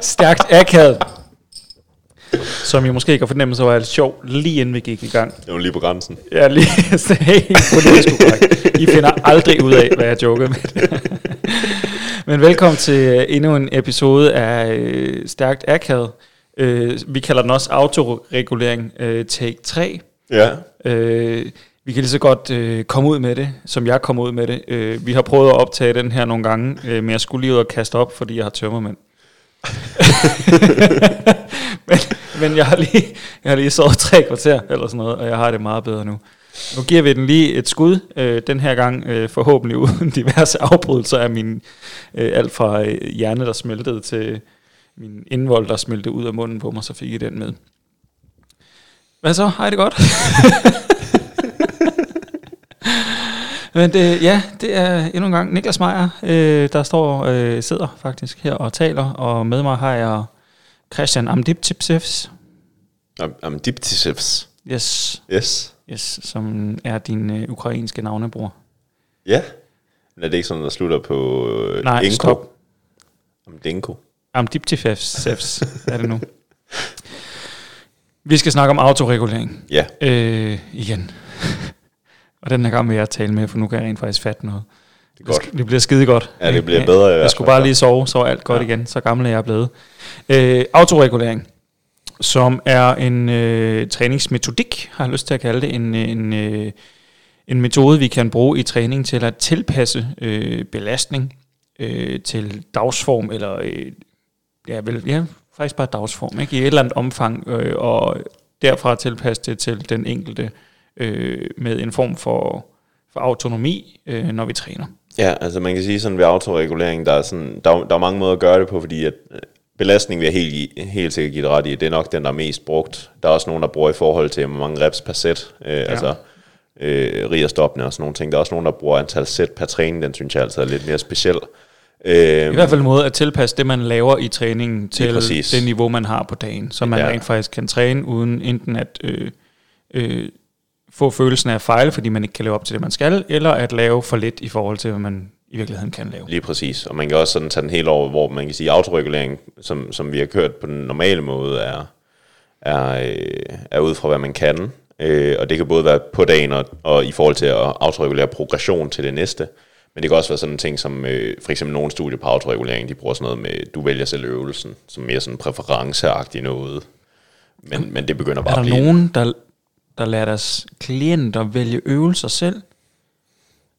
Stærkt akavet. Som I måske kan fornemme, så var det sjov, lige inden vi gik i gang. Det var lige på grænsen. Ja, lige helt politisk korrekt. I finder aldrig ud af, hvad jeg joker med. Men velkommen til endnu en episode af øh, Stærkt Akavet. Øh, vi kalder den også autoregulering øh, take 3. Ja. Øh, vi kan lige så godt øh, komme ud med det, som jeg kom ud med det. Øh, vi har prøvet at optage den her nogle gange, øh, men jeg skulle lige ud og kaste op, fordi jeg har tømmermænd. men, men jeg har lige, jeg har lige sovet tre kvarter eller sådan noget, og jeg har det meget bedre nu. Nu giver vi den lige et skud, øh, den her gang øh, forhåbentlig uden diverse afbrydelser af min, øh, alt fra øh, hjerne, der smeltede til min indvold, der smeltede ud af munden på mig, så fik I den med. Hvad så? Har I det godt? Men det, ja, det er endnu en gang Niklas Meier, øh, der står øh, sidder faktisk her og taler, og med mig har jeg Christian Amdiptipsevs. Am, am Diptisevs. Yes, Yes. yes, som er din øh, ukrainske navnebror. Ja. Men er det ikke sådan, der slutter på øh, Nej, Inko? stop. Am Denko. Amdiptipsevs er det nu. Vi skal snakke om autoregulering Ja. øh, igen. Og den her gang vil jeg tale med, for nu kan jeg rent faktisk fatte noget. Det er godt. Det, bliver skide godt. Ja, det bliver bedre Jeg hvert skulle bare lige sove, så alt godt Ja. igen. Så gammel er jeg blevet. Øh, autoregulering, som er en øh, træningsmetodik, har jeg lyst til at kalde det. En, en, øh, en metode, vi kan bruge i træning til at tilpasse øh, belastning øh, til dagsform, eller øh, ja, vel, ja, faktisk bare dagsform, ikke? i et eller andet omfang, øh, og derfra tilpasse det til den enkelte øh, med en form for, for autonomi, øh, når vi træner. Ja, altså man kan sige sådan ved autoregulering, der er, sådan, der, er- der er mange måder at gøre det på, fordi at øh, belastning vil jeg helt, helt sikkert give det ret i, det er nok den, der er mest brugt. Der er også nogen, der bruger i forhold til, hvor mange reps per sæt, øh, ja. altså øh, rig og stoppende og sådan nogle ting. Der er også nogen, der bruger antal sæt per træning, den synes jeg altså er lidt mere speciel. Øh, I hvert fald en måde at tilpasse det, man laver i træningen til det niveau, man har på dagen. Så man ja. rent faktisk kan træne uden enten at øh, øh, få følelsen af at fejle, fordi man ikke kan leve op til det, man skal, eller at lave for lidt i forhold til, hvad man i virkeligheden kan lave. Lige præcis, og man kan også sådan tage den helt over, hvor man kan sige, autoregulering, som, som vi har kørt på den normale måde, er, er, øh, er ud fra, hvad man kan. Øh, og det kan både være på dagen og, og i forhold til at autoregulere progression til det næste. Men det kan også være sådan en ting som, øh, for eksempel nogle studier på autoregulering, de bruger sådan noget med, du vælger selv øvelsen, som mere sådan præferenceagtigt noget. Men, men det begynder bare Er der at blive... nogen, der, der lader deres klienter vælge øvelser selv?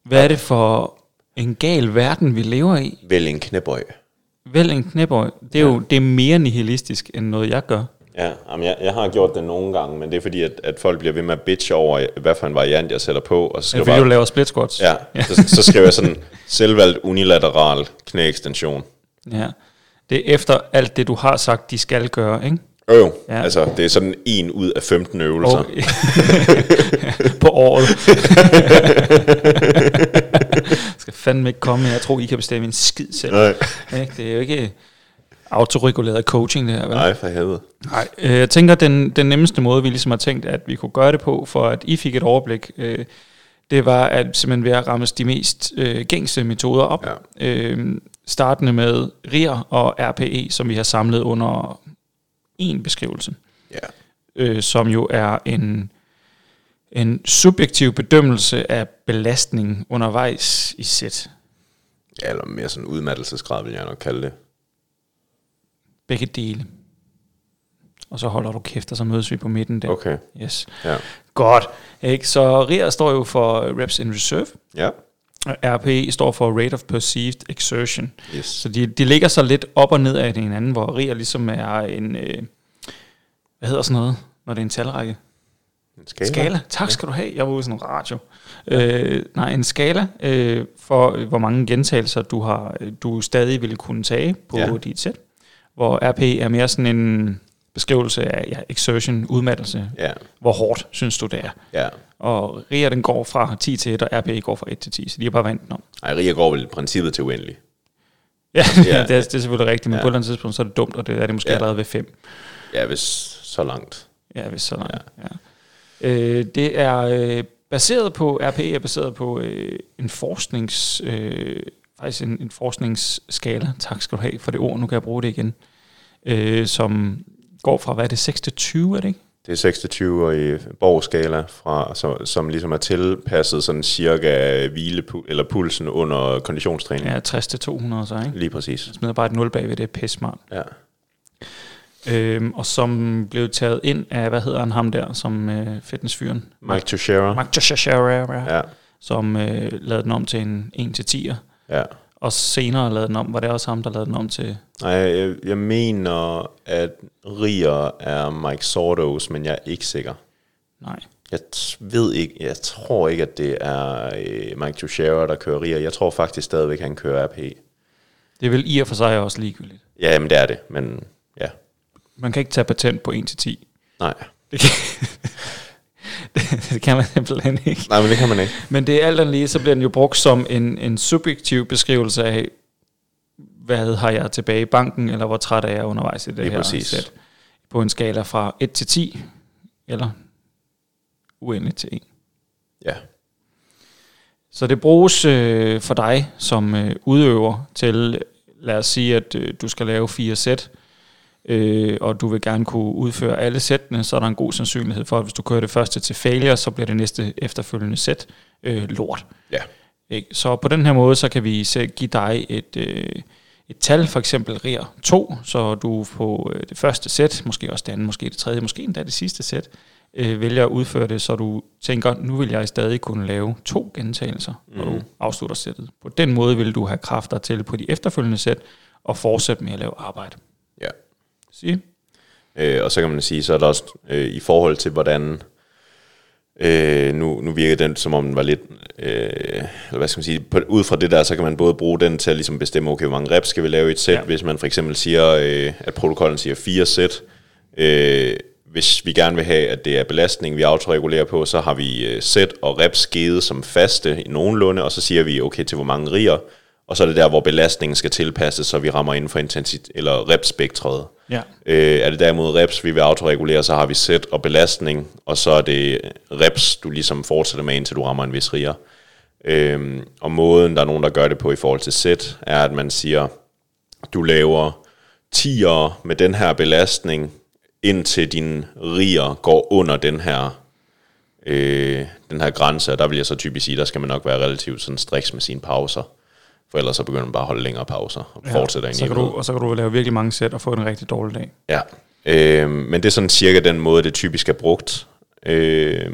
Hvad er det for en gal verden, vi lever i? Vælg en knæbøj. Vælg en knæbøj. Det er jo det er mere nihilistisk, end noget jeg gør. Ja, jamen jeg, jeg har gjort det nogle gange, men det er fordi, at, at folk bliver ved med at bitche over, hvad for en variant jeg sætter på. Og så Er skal det du fordi, laver split squats? Ja, så, så skriver jeg sådan, selvvalgt unilateral knæekstension. Ja. Det er efter alt det, du har sagt, de skal gøre, ikke? Jo, jo. Ja. Altså, det er sådan en ud af 15 øvelser. Og, på året. skal fandme ikke komme her. Jeg tror, I kan bestemme en skid selv. Nej. Det er jo ikke autoreguleret coaching, det her. Vel? Nej, for helvede. Nej, øh, jeg tænker, den, den nemmeste måde, vi ligesom har tænkt, at vi kunne gøre det på, for at I fik et overblik, øh, det var at simpelthen ved at ramme de mest øh, gængse metoder op. Ja. Øh, startende med RIR og RPE, som vi har samlet under en beskrivelse, Ja. øh, som jo er en, en subjektiv bedømmelse af belastning undervejs i sæt. ja, eller mere sådan udmattelsesgrad, vil jeg nok kalde det. Begge dele. Og så holder du kæft, og så mødes vi på midten der. Okay, Yes. ja. Godt. Ikke? Så RIR står jo for Reps in Reserve, Ja, RPE står for Rate of Perceived Exertion. yes. Så de, de ligger så lidt op og ned af hinanden, hvor RIR ligesom er en, øh, hvad hedder sådan noget, når det er en talrække? En skala. Skala. Tak skal du have. Jeg var ude i sådan en radio. Øh, nej, en skala øh, for, øh, hvor mange gentagelser du har, øh, du stadig vil kunne tage på Ja. ja. dit sæt. Hvor RPE er mere sådan en beskrivelse af ja, exertion, udmattelse. Ja, Hvor hårdt synes du det er? ja. Og RIA den går fra 10 til 1, og RPE går fra 1 til 10, så de har bare vandt den om. Ej, Ria går vel i princippet til uendelig. Ja, Ja. det, er, det er selvfølgelig rigtigt, men Ja. på et eller andet tidspunkt, så er det dumt, og det er det måske ja. allerede ved 5. Ja, hvis så langt. Ja, hvis så langt. Ja. Ja. Øh, det er øh, baseret på, RPE er baseret på øh, en forsknings, øh, faktisk en, en forskningsskala, tak skal du have for det ord, nu kan jeg bruge det igen, øh, som går fra, hvad er det, 6 til 20, er det ikke? Det er 26 i borgskala, fra, som, som ligesom er tilpasset sådan cirka hvile eller pulsen under konditionstræning. Ja, 60 til 200 så, ikke? Lige præcis. Jeg smider bare et 0 bagved, det er pisse smart. Ja. Øhm, og som blev taget ind af, hvad hedder han ham der, som øh, fitnessfyren? Mike Teixeira. Mike Teixeira, ja. Ja, som øh, lavede den om til en 1-10'er. ja. Og senere lavede den om, var det også ham, der lavede den om til... Nej, jeg, jeg mener, at Rier er Mike Sordos, men jeg er ikke sikker. Nej. Jeg ved ikke, jeg tror ikke, at det er øh, Mike Teixeira, der kører Rier. Jeg tror faktisk stadigvæk, han kører RP. Det er vel i og for sig også ligegyldigt. Ja, men det er det, men ja. Man kan ikke tage patent på 1-10. Nej. Det kan, det, det kan man simpelthen ikke. Nej, men det kan man ikke. Men det er alt andet lige, så bliver den jo brugt som en, en subjektiv beskrivelse af, hvad har jeg tilbage i banken, eller hvor træt er jeg undervejs i det Lige her præcis. sæt. På en skala fra 1 til 10, eller uendeligt til 1. Ja. Så det bruges øh, for dig som øh, udøver til, lad os sige, at øh, du skal lave fire sæt, øh, og du vil gerne kunne udføre alle sættene, så er der en god sandsynlighed for, at hvis du kører det første til failure, så bliver det næste efterfølgende sæt øh, lort. Ja. Ikke? Så på den her måde, så kan vi give dig et, øh, et tal, for eksempel RIR 2, så du på øh, det første sæt, måske også det andet, måske det tredje, måske endda det sidste sæt, øh, vælger at udføre det, så du tænker, nu vil jeg stadig kunne lave to gentagelser, når Mhm. du afslutter sættet. På den måde vil du have kræfter til på de efterfølgende sæt, og fortsætte med at lave arbejde. Sige? Øh, og så kan man sige, så er der også øh, i forhold til, hvordan... Øh, nu, nu virker den, som om den var lidt... Øh, eller hvad skal man sige? På, ud fra det der, så kan man både bruge den til at ligesom bestemme, okay, hvor mange reps skal vi lave i et sæt. Ja. Ja. Hvis man for eksempel siger, øh, at protokollen siger fire sæt. Øh, hvis vi gerne vil have, at det er belastning, vi autoregulerer på, så har vi øh, sæt og reps givet som faste i nogenlunde, og så siger vi, okay, til hvor mange riger, og så er det der, hvor belastningen skal tilpasses, så vi rammer inden for intensit eller rep-spektret. Ja. Øh, er det derimod reps, vi vil autoregulere, så har vi sæt og belastning, og så er det reps, du ligesom fortsætter med, indtil du rammer en vis riger. Øh, og måden, der er nogen, der gør det på i forhold til sæt, er, at man siger, du laver 10'er med den her belastning, indtil din riger går under den her, øh, den her grænse, og der vil jeg så typisk sige, der skal man nok være relativt sådan striks med sine pauser. For ellers så begynder man bare at holde længere pauser og fortsætter ind så kan du, Og så kan du lave virkelig mange sæt og få en rigtig dårlig dag. Ja, øh, men det er sådan cirka den måde, det typisk er brugt. Øh,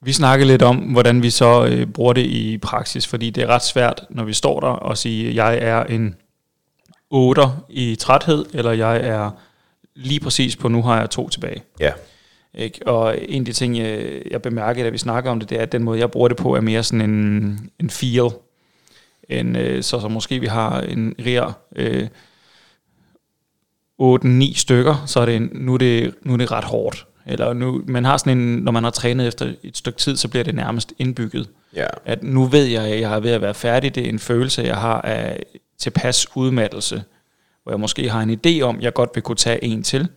Vi snakkede lidt om, hvordan vi så øh, bruger det i praksis, fordi det er ret svært, når vi står der og siger, jeg er en 8 i træthed, eller jeg er lige præcis på, nu har jeg to tilbage. ja, Ikke? Og en af de ting, jeg, jeg bemærkede, da vi snakker om det, det er, at den måde, jeg bruger det på, er mere sådan en, en feel. En, øh, så, så måske vi har en RIR øh, 8-9 stykker, så er det, en, nu, er det, nu er det ret hårdt. Eller nu, man har sådan en, når man har trænet efter et stykke tid, så bliver det nærmest indbygget. ja, At nu ved jeg, at jeg er ved at være færdig. Det er en følelse, jeg har af tilpas udmattelse, hvor jeg måske har en idé om, at jeg godt vil kunne tage en til.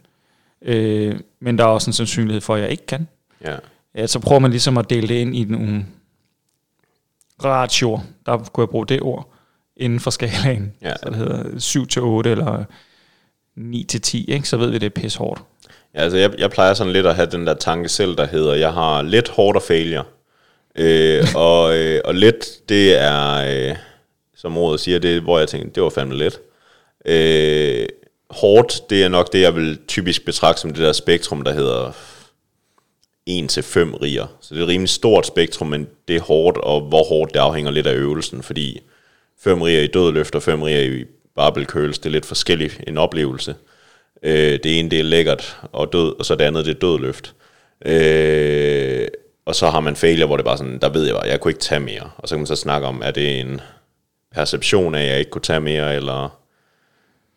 Øh, men der er også en sandsynlighed for, at jeg ikke kan. ja, Ja, så prøver man ligesom at dele det ind i nogle ratioer. Der kunne jeg bruge det ord inden for skalaen. Ja. Så det hedder 7 til 8 eller 9 til 10, ikke? så ved vi, det er pis hårdt. ja altså jeg, jeg plejer sådan lidt at have den der tanke selv, der hedder, jeg har lidt hårdt og failure. Øh, og, øh, og lidt, det er, øh, som ordet siger, det hvor jeg tænker, det var fandme let. Øh, hårdt, det er nok det, jeg vil typisk betragte som det der spektrum, der hedder 1 til 5 riger. Så det er et rimelig stort spektrum, men det er hårdt, og hvor hårdt det afhænger lidt af øvelsen, fordi 5 riger i dødløft og 5 riger i barbell curls, det er lidt forskelligt en oplevelse. Øh, det ene det er lækkert og død, og så det andet det er dødløft. Øh, og så har man failure, hvor det bare sådan, der ved jeg bare, jeg kunne ikke tage mere. Og så kan man så snakke om, er det en perception af, at jeg ikke kunne tage mere, eller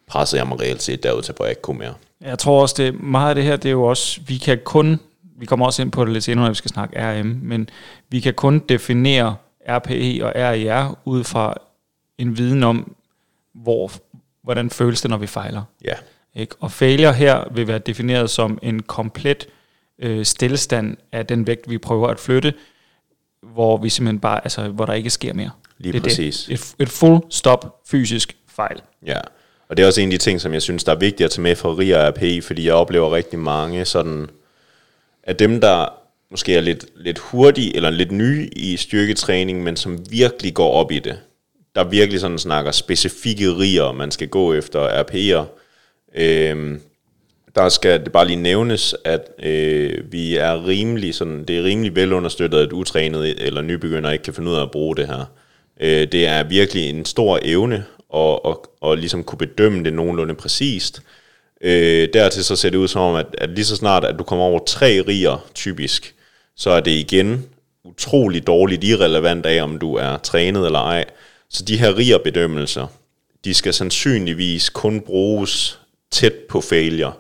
pressede jeg mig reelt set derud til, hvor jeg ikke kunne mere. Jeg tror også, det meget af det her, det er jo også, vi kan kun, vi kommer også ind på det lidt senere, når vi skal snakke RM, men vi kan kun definere RPE og RIR ud fra en viden om, hvor, hvordan føles det, når vi fejler. Ja, Ikke? Og failure her vil være defineret som en komplet øh, stillestand af den vægt, vi prøver at flytte, hvor vi simpelthen bare, altså, hvor der ikke sker mere. Lige det er præcis. Det. Et, et full stop fysisk fejl. Ja, og det er også en af de ting, som jeg synes, der er vigtigt at tage med fra RIA og RPI, fordi jeg oplever rigtig mange sådan, af dem, der måske er lidt, lidt hurtige eller lidt nye i styrketræning, men som virkelig går op i det, der virkelig sådan snakker specifikke riger, man skal gå efter RP'er, Øhm, der skal det bare lige nævnes, at øh, vi er rimelig sådan, det er rimelig velunderstøttet, at utrænet eller nybegynder ikke kan finde ud af at bruge det her. Øh, det er virkelig en stor evne at, at, at ligesom kunne bedømme det nogenlunde præcist. Øh, dertil så ser det ud som om, at, at lige så snart, at du kommer over tre riger typisk, så er det igen utrolig dårligt irrelevant af, om du er trænet eller ej. Så de her riger bedømmelser, de skal sandsynligvis kun bruges tæt på failure.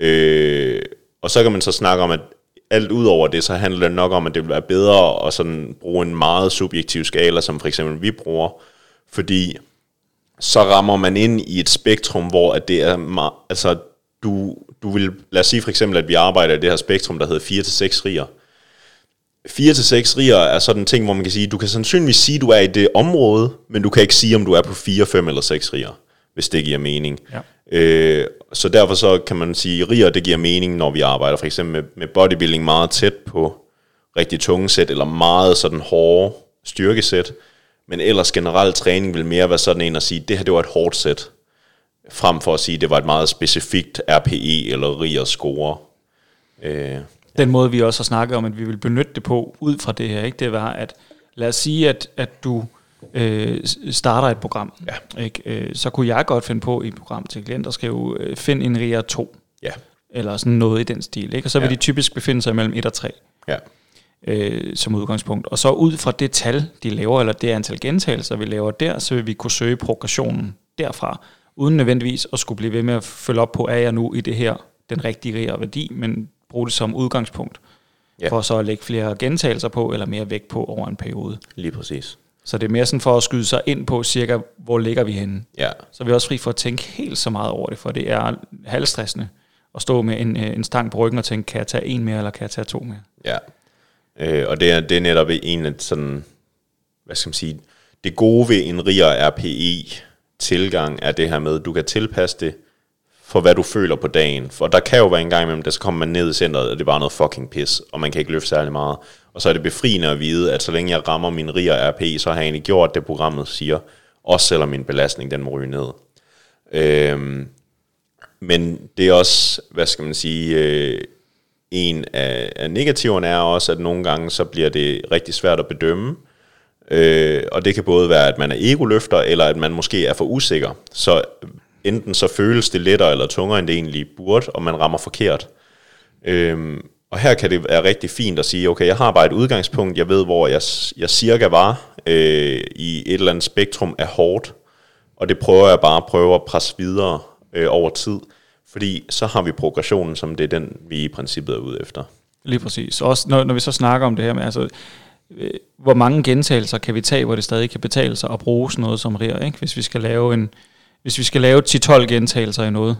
Øh, og så kan man så snakke om, at alt ud over det, så handler det nok om, at det vil være bedre at sådan bruge en meget subjektiv skala, som for eksempel vi bruger, fordi så rammer man ind i et spektrum, hvor at det er altså du, du vil, lad os sige for eksempel, at vi arbejder i det her spektrum, der hedder 4-6 riger. 4-6 riger er sådan en ting, hvor man kan sige, du kan sandsynligvis sige, du er i det område, men du kan ikke sige, om du er på 4, 5 eller 6 riger, hvis det giver mening. Ja. Øh, så derfor så kan man sige, at riger det giver mening, når vi arbejder for eksempel med, med bodybuilding meget tæt på rigtig tunge sæt, eller meget sådan hårde styrkesæt. Men ellers generelt træning vil mere være sådan en at sige, det her det var et hårdt sæt, frem for at sige, det var et meget specifikt RPE eller riger score. Øh, Den måde, vi også har snakket om, at vi vil benytte det på, ud fra det her, ikke? det var, at lad os sige, at, at du øh, starter et program. Ja. Ikke? Øh, så kunne jeg godt finde på i et program til klienter at skrive, øh, find en RIA 2, ja, eller sådan noget i den stil. Ikke? Og så vil Ja. de typisk befinde sig mellem 1 og 3 ja, øh, som udgangspunkt. Og så ud fra det tal, de laver, eller det antal gentagelser, vi laver der, så vil vi kunne søge progressionen derfra, uden nødvendigvis at skulle blive ved med at følge op på, er jeg nu i det her den rigtige værdi, men bruge det som udgangspunkt, Ja. for så at lægge flere gentagelser på, eller mere vægt på over en periode. lige præcis. Så det er mere sådan for at skyde sig ind på cirka, hvor ligger vi henne. Ja, Så er vi også fri for at tænke helt så meget over det, for det er halvstressende at stå med en, øh, en stang på ryggen og tænke, kan jeg tage en mere, eller kan jeg tage to mere? Ja, øh, og det er, det er netop en af sådan, hvad skal man sige, det gode ved en rigere RPE-tilgang er det her med, at du kan tilpasse det for hvad du føler på dagen. For der kan jo være en gang imellem, der så kommer man ned i centret, og det er bare noget fucking pis, og man kan ikke løfte særlig meget. Og så er det befriende at vide, at så længe jeg rammer min rigere RP, så har jeg egentlig gjort det, programmet siger, også selvom min belastning den må ryge ned. Øhm, men det er også, hvad skal man sige, øh, en af, af negativerne er også, at nogle gange så bliver det rigtig svært at bedømme. Øh, og det kan både være, at man er egoløfter, eller at man måske er for usikker. Så enten så føles det lettere eller tungere, end det egentlig burde, og man rammer forkert. Øh, og her kan det være rigtig fint at sige, okay, jeg har bare et udgangspunkt, jeg ved, hvor jeg, jeg cirka var øh, i et eller andet spektrum af hårdt, og det prøver jeg bare at prøve at presse videre øh, over tid, fordi så har vi progressionen, som det er den, vi i princippet er ude efter. Lige præcis. Også når, når vi så snakker om det her med, altså, øh, hvor mange gentagelser kan vi tage, hvor det stadig kan betale sig at bruge sådan noget som RIR, ikke? Hvis vi skal lave en, hvis vi skal lave 10-12 gentagelser i noget,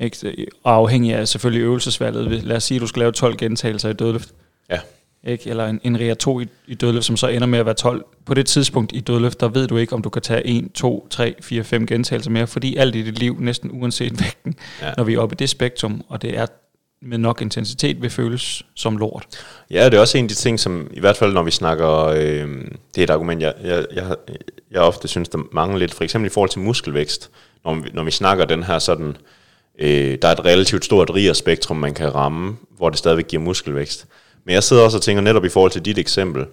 ikke? og afhængig af selvfølgelig øvelsesvalget, lad os sige, at du skal lave 12 gentagelser i dødløft, Ja, ikke? eller en, en RIR 2 i, i dødløft, som så ender med at være 12. På det tidspunkt i dødløft, der ved du ikke, om du kan tage 1, 2, 3, 4, 5 gentagelser mere, fordi alt i dit liv, næsten uanset vægten, Ja. når vi er oppe i det spektrum, og det er med nok intensitet, vil føles som lort. Ja, det er også en af de ting, som i hvert fald når vi snakker, øh, det er et argument, jeg, jeg, jeg, jeg ofte synes, der mangler lidt, for eksempel i forhold til muskelvækst, når vi, når vi snakker den her sådan, øh, der er et relativt stort rigere spektrum, man kan ramme, hvor det stadigvæk giver muskelvækst. Men jeg sidder også og tænker netop i forhold til dit eksempel,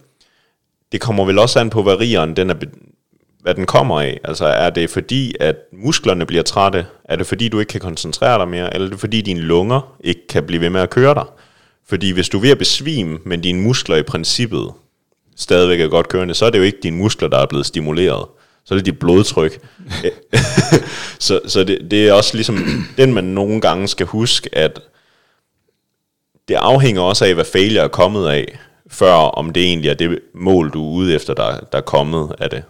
det kommer vel også an på, hvad rigeren den er, hvad den kommer af. Altså er det fordi, at musklerne bliver trætte? Er det fordi, du ikke kan koncentrere dig mere? Eller er det fordi, dine lunger ikke kan blive ved med at køre dig? Fordi hvis du er ved at besvime, men dine muskler i princippet stadigvæk er godt kørende, så er det jo ikke dine muskler, der er blevet stimuleret. Så er det dit blodtryk. så så det, det er også ligesom den, man nogle gange skal huske, at det afhænger også af, hvad failure er kommet af, før om det egentlig er det mål, du er ude efter, der, der er kommet af det.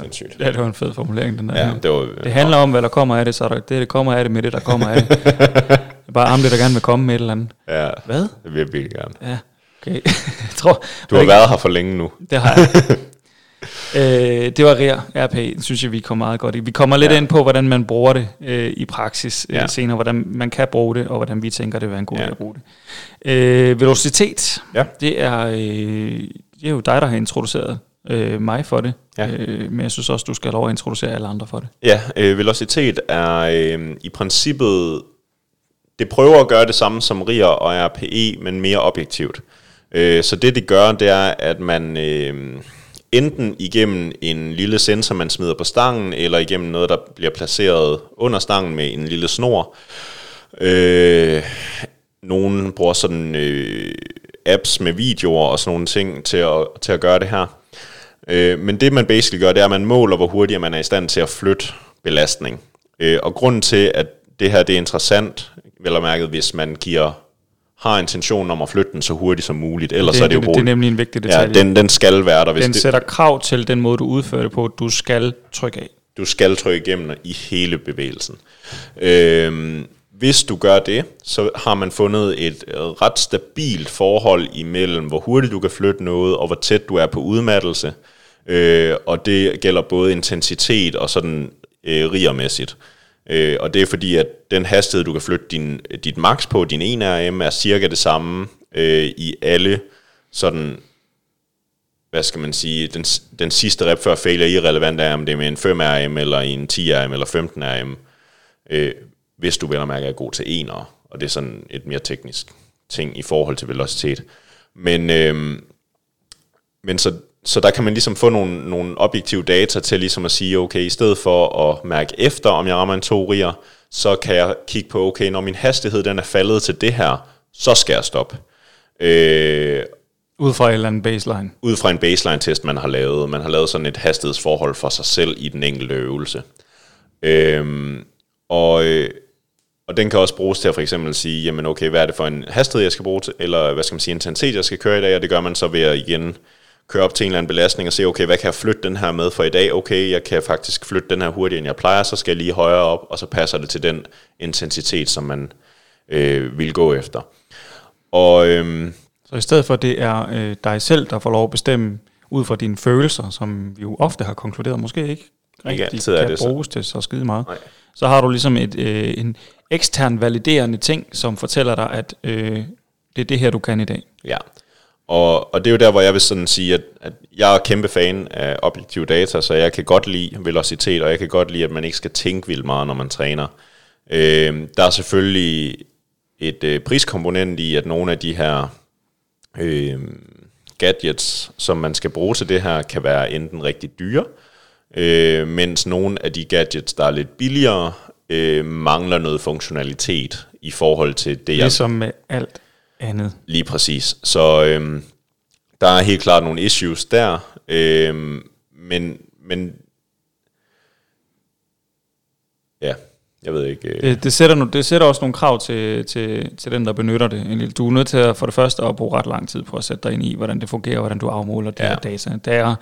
Sindssygt. Ja, det var en fed formulering, den der. Ja, det var, Det handler om, hvad der kommer af det, så er der, det, der kommer af det med det, der kommer af det. det er bare ham, der gerne vil komme med et eller andet. Ja, Hvad? det vil jeg virkelig gerne. Ja. Okay. jeg tror, Du har været her for længe nu. Det har jeg. øh, det var RIR, RP, det synes jeg, vi kommer meget godt i. Vi kommer lidt Ja. ind på, hvordan man bruger det øh, i praksis øh, Ja. senere, hvordan man kan bruge det, og hvordan vi tænker, det vil være en god Ja. idé at bruge det. Øh, velocitet, Ja. det er, øh, det er jo dig, der har introduceret øh, mig for det, Ja. øh, men jeg synes også, du skal have lov at introducere alle andre for det. Ja, øh, velocitet er øh, i princippet, det prøver at gøre det samme som RIR og RPE, men mere objektivt. Øh, så det det gør, det er, at man øh, enten igennem en lille sensor, man smider på stangen, eller igennem noget, der bliver placeret under stangen med en lille snor. Øh, nogen bruger sådan øh, apps med videoer og sådan nogle ting til at, til at gøre det her. Øh, men det man basically gør, det er, at man måler, hvor hurtigt man er i stand til at flytte belastning. Øh, og grunden til, at det her det er interessant, vel og mærket, hvis man giver, har intentionen om at flytte den så hurtigt som muligt, ellers det, er det jo det, det er nemlig en vigtig Ja, detalje. den, den skal være der. Hvis den det, sætter krav til den måde, du udfører det på, du skal trykke af. du skal trykke igennem i hele bevægelsen. Øhm, hvis du gør det, så har man fundet et øh, ret stabilt forhold imellem, hvor hurtigt du kan flytte noget, og hvor tæt du er på udmattelse. Øh, og det gælder både intensitet og sådan øh, rigermæssigt. Øh, og det er fordi, at den hastighed, du kan flytte din, dit max på, din 1 RM, er cirka det samme øh, i alle sådan hvad skal man sige, den, den sidste rep før failure irrelevant er, om det er med en 5 RM, eller en 10 RM, eller 15 RM, øh, hvis du vel og mærke er god til ener, og det er sådan et mere teknisk ting i forhold til velocitet. Men, øh, men så, så der kan man ligesom få nogle, nogle objektive data til ligesom at sige, okay, i stedet for at mærke efter, om jeg rammer en to riger, så kan jeg kigge på, okay, når min hastighed den er faldet til det her, så skal jeg stoppe. Øh, Ud fra et eller andet baseline. ud fra en baseline-test, man har lavet. Man har lavet sådan et hastighedsforhold for sig selv i den enkelte øvelse. Øhm, og, øh, og den kan også bruges til at for eksempel sige, jamen okay, hvad er det for en hastighed, jeg skal bruge til, eller hvad skal man sige, intensitet, jeg skal køre i dag, og det gør man så ved at igen køre op til en eller anden belastning og se, okay, hvad kan jeg flytte den her med for i dag? Okay, jeg kan faktisk flytte den her hurtigere, end jeg plejer, så skal jeg lige højere op, og så passer det til den intensitet, som man øh, vil gå efter. Og øhm, Så i stedet for, at det er øh, dig selv, der får lov at bestemme ud fra dine følelser, som vi jo ofte har konkluderet, måske ikke rigtig altid er kan det så. bruges til så skide meget, Nej. så har du ligesom et, øh, en ekstern validerende ting, som fortæller dig, at øh, det er det her, du kan i dag. Ja, og, og det er jo der, hvor jeg vil sådan sige, at, at jeg er kæmpe fan af objektive data, så jeg kan godt lide velocitet, og jeg kan godt lide, at man ikke skal tænke vildt meget, når man træner. Øh, der er selvfølgelig et øh, priskomponent i, at nogle af de her øh, gadgets, som man skal bruge til det her, kan være enten rigtig dyre, øh, mens nogle af de gadgets, der er lidt billigere, øh, mangler noget funktionalitet i forhold til det, jeg Ligesom med alt andet. Lige præcis. Så øhm, der er helt klart nogle issues der, øhm, men, men ja, jeg ved ikke. Øh, Det, det, sætter, nu, det sætter også nogle krav til, til, til den, der benytter det. En lille- Du er nødt til at, for det første at bruge ret lang tid på at sætte dig ind i, hvordan det fungerer, hvordan du afmåler de Ja. her data. Da jeg,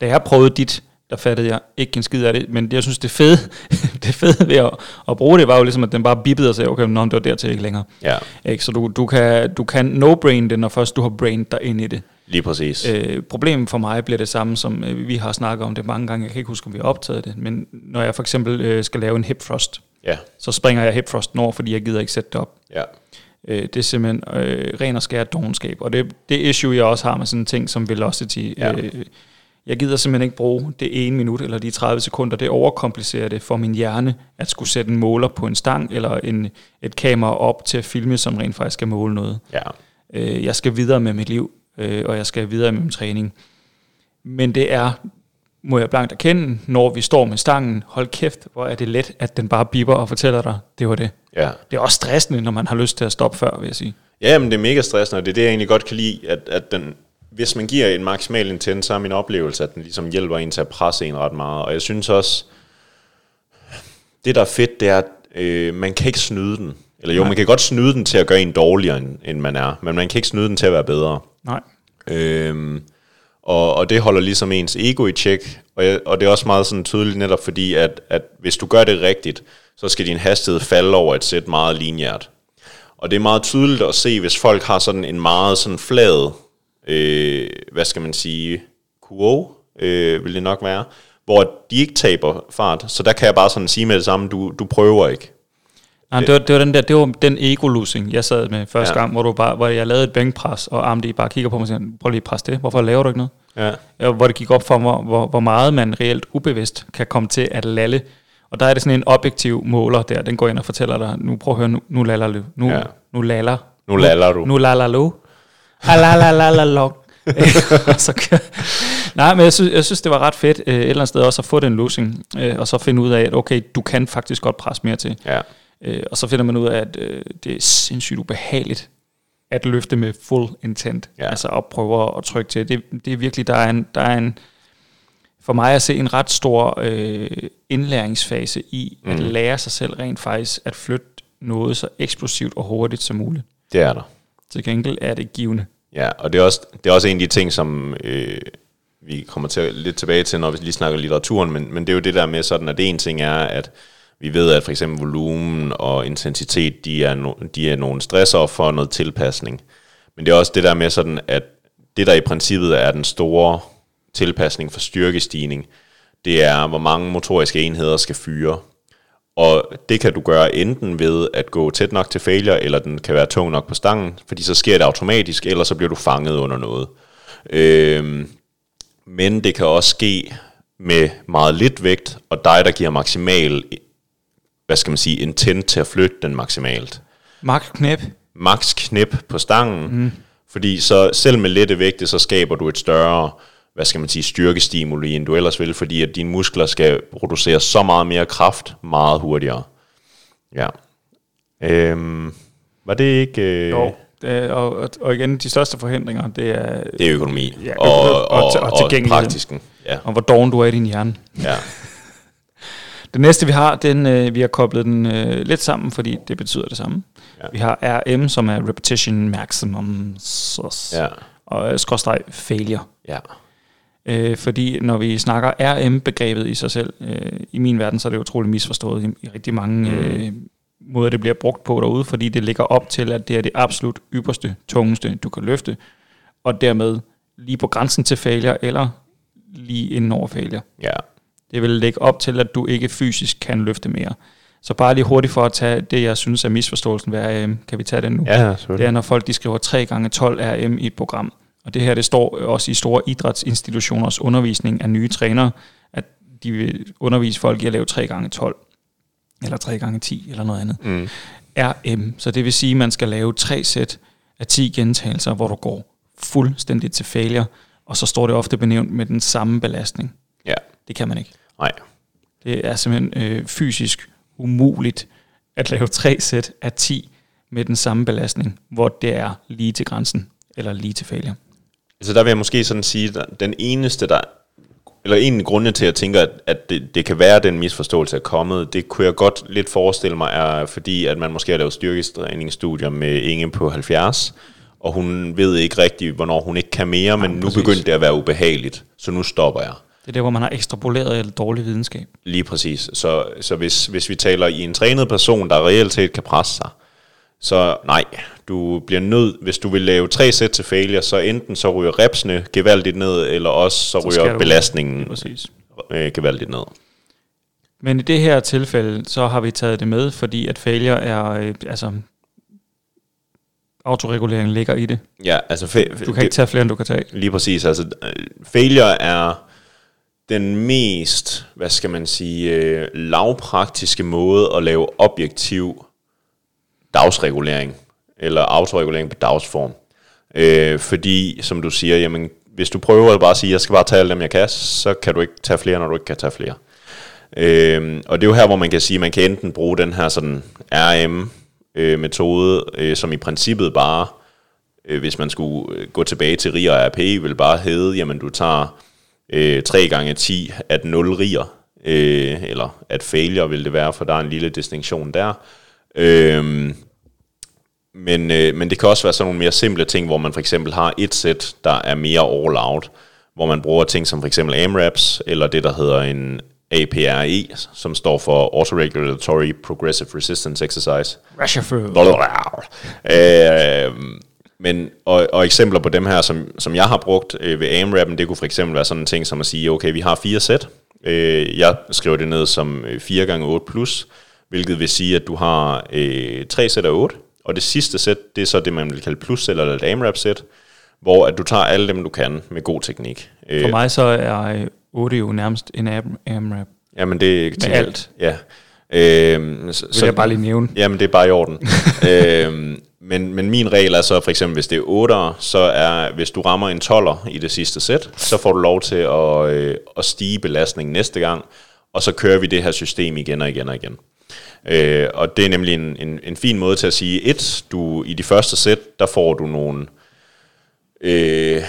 da jeg prøvede dit, der fattede jeg ikke en skid af det, men jeg synes, det fede, det fede ved at, at bruge det, var jo ligesom, at den bare bippede og sagde, okay, nå, det var dertil ikke længere. ja, Ikke? Så du, du kan, du kan no-brain det, når først du har brained dig ind i det. lige præcis. Øh, problemet for mig bliver det samme, som øh, vi har snakket om det mange gange. Jeg kan ikke huske, om vi har optaget det, men når jeg for eksempel øh, skal lave en hip thrust, Ja, så springer jeg hip thrusten over, fordi jeg gider ikke sætte det op. ja, Øh, det er simpelthen øh, ren og skær dogenskab. Og det, det issue, jeg også har med sådan en ting som velocity, Ja. øh, jeg gider simpelthen ikke bruge det ene minut eller de 30 sekunder. Det overkomplicerer det for min hjerne at skulle sætte en måler på en stang eller en, et kamera op til at filme, som rent faktisk skal måle noget. ja, Øh, jeg skal videre med mit liv, øh, og jeg skal videre med min træning. Men det er, må jeg blankt erkende, når vi står med stangen, hold kæft, hvor er det let, at den bare biber og fortæller dig, det var det. ja. Det er også stressende, når man har lyst til at stoppe før, vil jeg sige. Ja, men det er mega stressende, og det er det, jeg egentlig godt kan lide, at, at den, hvis man giver en maksimal intens, så er min oplevelse, at den ligesom hjælper en til at presse en ret meget. Og jeg synes også, det der er fedt, det er, at øh, man kan ikke snyde den. Eller jo, Nej. man kan godt snyde den til at gøre en dårligere, end, end man er, men man kan ikke snyde den til at være bedre. Nej. Øhm, og, og det holder ligesom ens ego i tjek, og, jeg, og det er også meget sådan tydeligt netop fordi, at, at hvis du gør det rigtigt, så skal din hastighed falde over et sæt meget lineært. Og det er meget tydeligt at se, hvis folk har sådan en meget sådan flad øh, hvad skal man sige, QO, øh, vil det nok være, hvor de ikke taber fart. Så der kan jeg bare sådan sige med det samme, du, du prøver ikke. Nej, det var, det var den der, det var den ego-losing, jeg sad med første Ja. gang, hvor, du bare, hvor jeg lavede et bænkpres, og Amdi bare kigger på mig og siger, prøv lige at presse det, hvorfor laver du ikke noget? Ja. Hvor det gik op for mig, hvor, hvor meget man reelt ubevidst kan komme til at lalle. Og der er det sådan en objektiv måler der, den går ind og fortæller dig, nu prøv at høre, nu, nu laller du. Nu, ja. nu laller. Nu laller du. Nu laller du. Alalalalalo. så kører- Nej, men jeg synes, jeg synes, det var ret fedt øh, et eller andet sted også at få den losing, øh, og så finde ud af, at okay, du kan faktisk godt presse mere til. Ja. Øh, og så finder man ud af, at øh, det er sindssygt ubehageligt at løfte med full intent. Ja. Altså at prøve at trykke til. Det, det er virkelig, der er en, der er en for mig at se en ret stor øh, indlæringsfase i at Mm. lære sig selv rent faktisk at flytte noget så eksplosivt og hurtigt som muligt. Det er der. Til gengæld er det givende. Ja, og det er også, det er også en af de ting, som øh, vi kommer til lidt tilbage til, når vi lige snakker litteraturen, men, men det er jo det der med sådan, at en ting er, at vi ved, at for eksempel volumen og intensitet, de er, no, de er nogle stressor for noget tilpasning. Men det er også det der med sådan, at det der i princippet er den store tilpasning for styrkestigning, det er, hvor mange motoriske enheder skal fyre. Og det kan du gøre enten ved at gå tæt nok til failure, eller den kan være tung nok på stangen, fordi så sker det automatisk, eller så bliver du fanget under noget. Øhm, men det kan også ske med meget lidt vægt, og dig, der giver maksimal, hvad skal man sige, intent til at flytte den maksimalt. Mark Knæp. Max knip på stangen, mm. fordi så selv med lette vægte, så skaber du et større, hvad skal man sige, styrkestimuli, end du ellers vil, fordi at dine muskler skal producere så meget mere kraft meget hurtigere. Ja. Øhm, var det ikke... Øh, Jo. Det, og, og, igen, de største forhindringer, det er, Det er økonomi. Ja, og, og, og- og, og og, praktisken. Ja, og hvor doven du er i din hjerne. ja. Det næste vi har, den, øh, vi har koblet den øh, lidt sammen, fordi det betyder det samme. Ja. Vi har RM, som er Repetition Maximum, ja, og øh, skråstreg failure. ja. Øh, fordi når vi snakker RM-begrebet i sig selv, øh, i min verden, så er det utroligt misforstået i, i rigtig mange Mm. øh, måder, det bliver brugt på derude, fordi det ligger op til, at det er det absolut ypperste, tungeste, du kan løfte, og dermed lige på grænsen til failure, eller lige inden over failure. ja. Det vil lægge op til, at du ikke fysisk kan løfte mere. Så bare lige hurtigt for at tage det, jeg synes er misforståelsen ved RM. Kan vi tage den nu? Ja, Det selvfølgelig. er, når folk de skriver 3 gange 12 RM i et program. Og det her, det står også i store idrætsinstitutioners undervisning af nye trænere, at de vil undervise folk i at lave 3 gange 12 eller 3 gange 10 eller noget andet. Mm. RM, så det vil sige, at man skal lave tre sæt af 10 gentagelser, hvor du går fuldstændig til failure, og så står det ofte benævnt med den samme belastning. Ja, Det kan man ikke. nej. Det er simpelthen øh, fysisk umuligt at lave tre sæt af 10 med den samme belastning, hvor det er lige til grænsen, eller lige til failure. Så der vil jeg måske sådan sige, at den eneste, der, eller en af grundene til, at jeg tænker, at, at det, det kan være, at den misforståelse er kommet, det kunne jeg godt lidt forestille mig, er fordi, at man måske har lavet styrkestræningsstudier med Inge på 70, og hun ved ikke rigtigt, hvornår hun ikke kan mere, men nu præcis. begyndte det at være ubehageligt, så nu stopper jeg. Det er der, hvor man har ekstrapoleret eller dårlig videnskab. Lige præcis. Så, så hvis, hvis vi taler i en trænet person, der reelt set kan presse sig, så nej, du bliver nødt, hvis du vil lave tre sæt til failure, så enten så ryger repsene gevaldigt ned, eller også så, Så ryger belastningen øh, gevaldigt ned. Men i det her tilfælde, så har vi taget det med, fordi at failure er, øh, altså, autoreguleringen ligger i det. Ja, altså fa- Du kan ikke tage flere, end du kan tage. Lige præcis. Altså, øh, failure er den mest, hvad skal man sige, øh, lavpraktiske måde at lave objektiv dagsregulering, eller autoregulering på dagsform. Øh, fordi, som du siger, jamen, hvis du prøver at bare sige, jeg skal bare tage alle dem, jeg kan, så kan du ikke tage flere, når du ikke kan tage flere. Øh, og det er jo her, hvor man kan sige, at man kan enten bruge den her sådan RM-metode, øh, øh, som i princippet bare øh, hvis man skulle øh, gå tilbage til RIR og RP, vil bare hedde, jamen du tager øh, 3 gange 10 at 0 RIR, øh, eller at failure vil det være, for der er en lille distinktion der. Øh, men, øh, men det kan også være sådan nogle mere simple ting, hvor man for eksempel har et sæt, der er mere all out, hvor man bruger ting som for eksempel AMRAPs, eller det, der hedder en APRE, som står for Autoregulatory Progressive Resistance Exercise. Rasherford. Øh, men, og, og eksempler på dem her, som, som jeg har brugt øh, ved AMRAP'en, det kunne for eksempel være sådan en ting som at sige, okay, vi har fire sæt. Øh, jeg skriver det ned som 4 gange 8 plus, hvilket vil sige, at du har øh, tre sæt af 8, og det sidste sæt, det er så det, man vil kalde plus eller et AMRAP sæt, hvor at du tager alle dem, du kan med god teknik. For mig så er 8 jo nærmest en AMRAP. Jamen det... Med alt. Ja. Øhm, så, vil jeg bare lige nævne. Jamen det er bare i orden. øhm, men, men min regel er så for eksempel, hvis det er 8, så er, hvis du rammer en 12'er i det sidste sæt, så får du lov til at, øh, at stige belastningen næste gang, og så kører vi det her system igen og igen og igen. Øh, og det er nemlig en, en, en fin måde til at sige, et, du i de første sæt, der får du nogle, øh,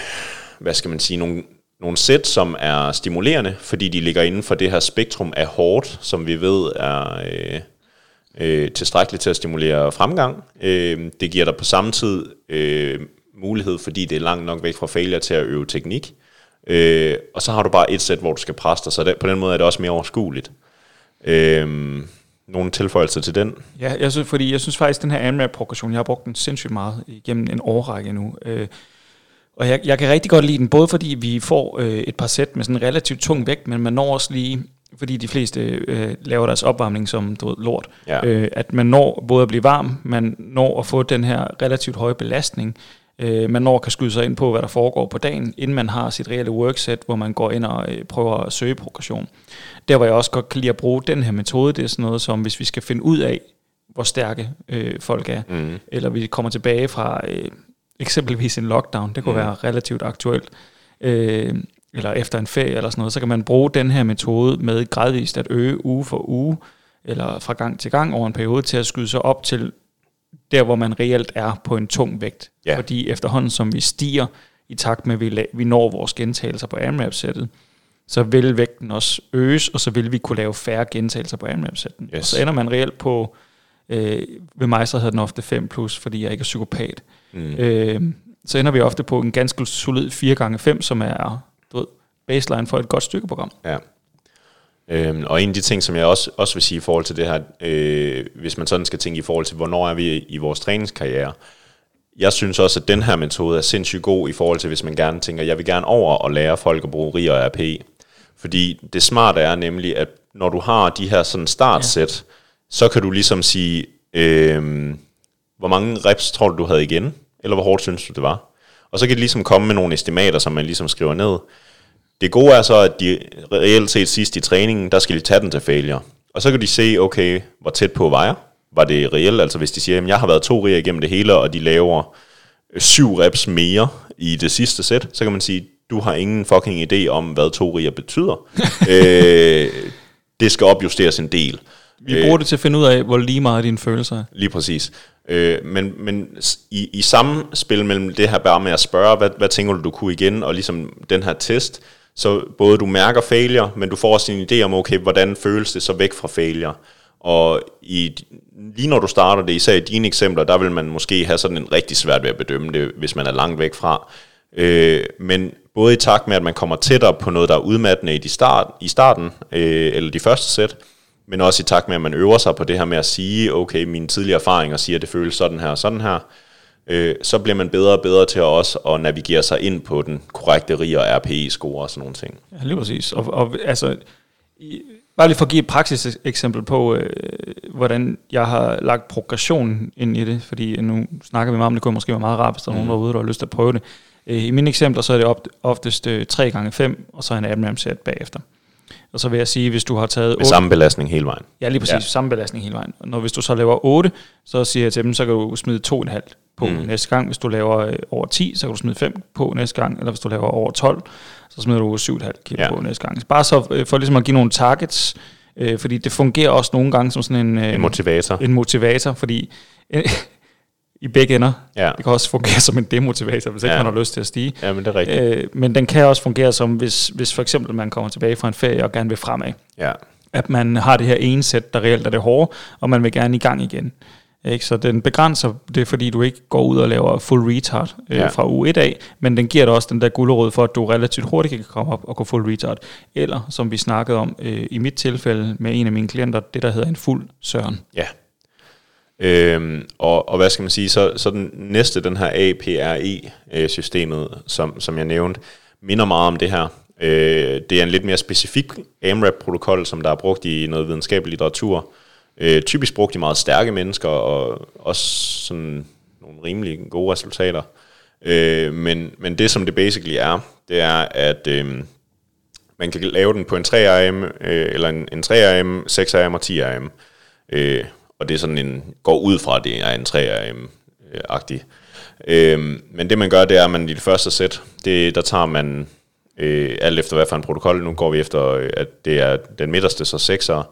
hvad skal man sige, nogle, nogle sæt, som er stimulerende, fordi de ligger inden for det her spektrum af hårdt, som vi ved er øh, øh, tilstrækkeligt til at stimulere fremgang. Øh, det giver dig på samme tid øh, mulighed, fordi det er langt nok væk fra failure til at øve teknik. Øh, og så har du bare et sæt, hvor du skal presse dig, så det, på den måde er det også mere overskueligt. Øh, nogle tilføjelser til den? Ja, jeg synes, fordi jeg synes faktisk, at den her AMRAP-progression, jeg har brugt den sindssygt meget igennem en årrække nu. Øh, og jeg, jeg kan rigtig godt lide den, både fordi vi får øh, et par sæt med sådan en relativt tung vægt, men man når også lige, fordi de fleste øh, laver deres opvarmning som du ved, lort, ja. øh, at man når både at blive varm, man når at få den her relativt høje belastning, øh, man når at kan skyde sig ind på, hvad der foregår på dagen, inden man har sit reelle workset, hvor man går ind og øh, prøver at søge progression. Der hvor jeg også godt kan lide at bruge den her metode, det er sådan noget som, hvis vi skal finde ud af, hvor stærke øh, folk er, mm. eller vi kommer tilbage fra øh, eksempelvis en lockdown, det kunne mm. være relativt aktuelt, øh, eller efter en ferie eller sådan noget, så kan man bruge den her metode med gradvist at øge uge for uge, eller fra gang til gang over en periode, til at skyde sig op til der, hvor man reelt er på en tung vægt. Ja. Fordi efterhånden, som vi stiger i takt med, at vi, vi når vores gentagelser på AMRAP-sættet, så vil vægten også øges, og så vil vi kunne lave færre gentagelser på AMRAP-sætten. Yes. Og så ender man reelt på, øh, ved mig så hedder den ofte 5 plus, fordi jeg ikke er psykopat. Mm. Øh, så ender vi ofte på en ganske solid 4x5, som er du ved, baseline for et godt stykkeprogram. Ja. Øhm, og en af de ting, som jeg også, også vil sige i forhold til det her, øh, hvis man sådan skal tænke i forhold til, hvornår er vi i vores træningskarriere, jeg synes også, at den her metode er sindssygt god i forhold til, hvis man gerne tænker, jeg vil gerne over og lære folk at bruge RI og RP. Fordi det smarte er nemlig, at når du har de her sådan startsæt, ja. så kan du ligesom sige, øh, hvor mange reps tror du, du havde igen? Eller hvor hårdt synes du, det var? Og så kan det ligesom komme med nogle estimater, som man ligesom skriver ned. Det gode er så, at de reelt set sidst i træningen, der skal de tage den til failure. Og så kan de se, okay, hvor tæt på var jeg? Var det reelt? Altså hvis de siger, at jeg har været to riger igennem det hele, og de laver syv reps mere i det sidste sæt, så kan man sige, du har ingen fucking idé om, hvad to riger betyder. øh, det skal opjusteres en del. Vi bruger øh, det til at finde ud af, hvor lige meget dine følelser er. Lige præcis. Øh, men men i, i samme spil mellem det her bare med at spørge, hvad, hvad tænker du, du kunne igen, og ligesom den her test, så både du mærker failure, men du får også en idé om, okay, hvordan føles det så væk fra failure. Og i, lige når du starter det, især i dine eksempler, der vil man måske have sådan en rigtig svært ved at bedømme det, hvis man er langt væk fra. Øh, men både i takt med, at man kommer tættere på noget, der er udmattende i, de start, i starten, øh, eller de første sæt, men også i takt med, at man øver sig på det her med at sige, okay, mine tidligere erfaringer siger, at det føles sådan her og sådan her, øh, så bliver man bedre og bedre til også at navigere sig ind på den korrekte RI og RPE-score og sådan nogle ting. Ja, lige præcis. Og, og altså, i, bare lige for at give et praktisk eksempel på, øh, hvordan jeg har lagt progression ind i det, fordi nu snakker vi meget om, det kunne måske være meget rart, hvis der er nogen mm. derude, der har lyst til at prøve det. Øh, I mine eksempler, så er det oftest øh, 3 gange 5 og så en AMRAM set bagefter. Og så vil jeg sige, hvis du har taget... Med 8, samme belastning hele vejen. Ja, lige præcis. Ja. Samme belastning hele vejen. Og når, hvis du så laver 8, så siger jeg til dem, så kan du smide 2,5 på mm. næste gang. Hvis du laver øh, over 10, så kan du smide 5 på næste gang. Eller hvis du laver over 12, så smider du 7,5 kilo ja. på næste gang. Bare så øh, for ligesom at give nogle targets, øh, fordi det fungerer også nogle gange som sådan en... Øh, en motivator. En motivator, fordi... Øh, i begge ender. Ja. Det kan også fungere som en demotivator, hvis ikke ja. man har lyst til at stige. Ja, men det er rigtigt. Øh, men den kan også fungere som, hvis, hvis for eksempel man kommer tilbage fra en ferie og gerne vil fremad. Ja. At man har det her ene sæt, der reelt er det hårde, og man vil gerne i gang igen. Ikke? Så den begrænser det, fordi du ikke går ud og laver full retard øh, ja. fra u 1 af, men den giver dig også den der gulerod for, at du relativt hurtigt kan komme op og gå full retard. Eller, som vi snakkede om øh, i mit tilfælde med en af mine klienter, det der hedder en fuld søren. Ja, Øhm, og, og hvad skal man sige, så, så den næste, den her APRE-systemet, som, som jeg nævnte, minder meget om det her. Øh, det er en lidt mere specifik AMRAP-protokol, som der er brugt i noget videnskabelig litteratur. Øh, typisk brugt i meget stærke mennesker, og også sådan nogle rimelig gode resultater. Øh, men, men det, som det basically er, det er, at øh, man kan lave den på en 3RM, øh, eller en, en 3RM, 6RM og 10RM. Øh, og det er sådan en, går ud fra, at det er en 3RM-agtig. Øh, øh, men det man gør, det er, at man i det første sæt, det, der tager man øh, alt efter hvad for en protokol. Nu går vi efter, øh, at det er den midterste, så 6'er.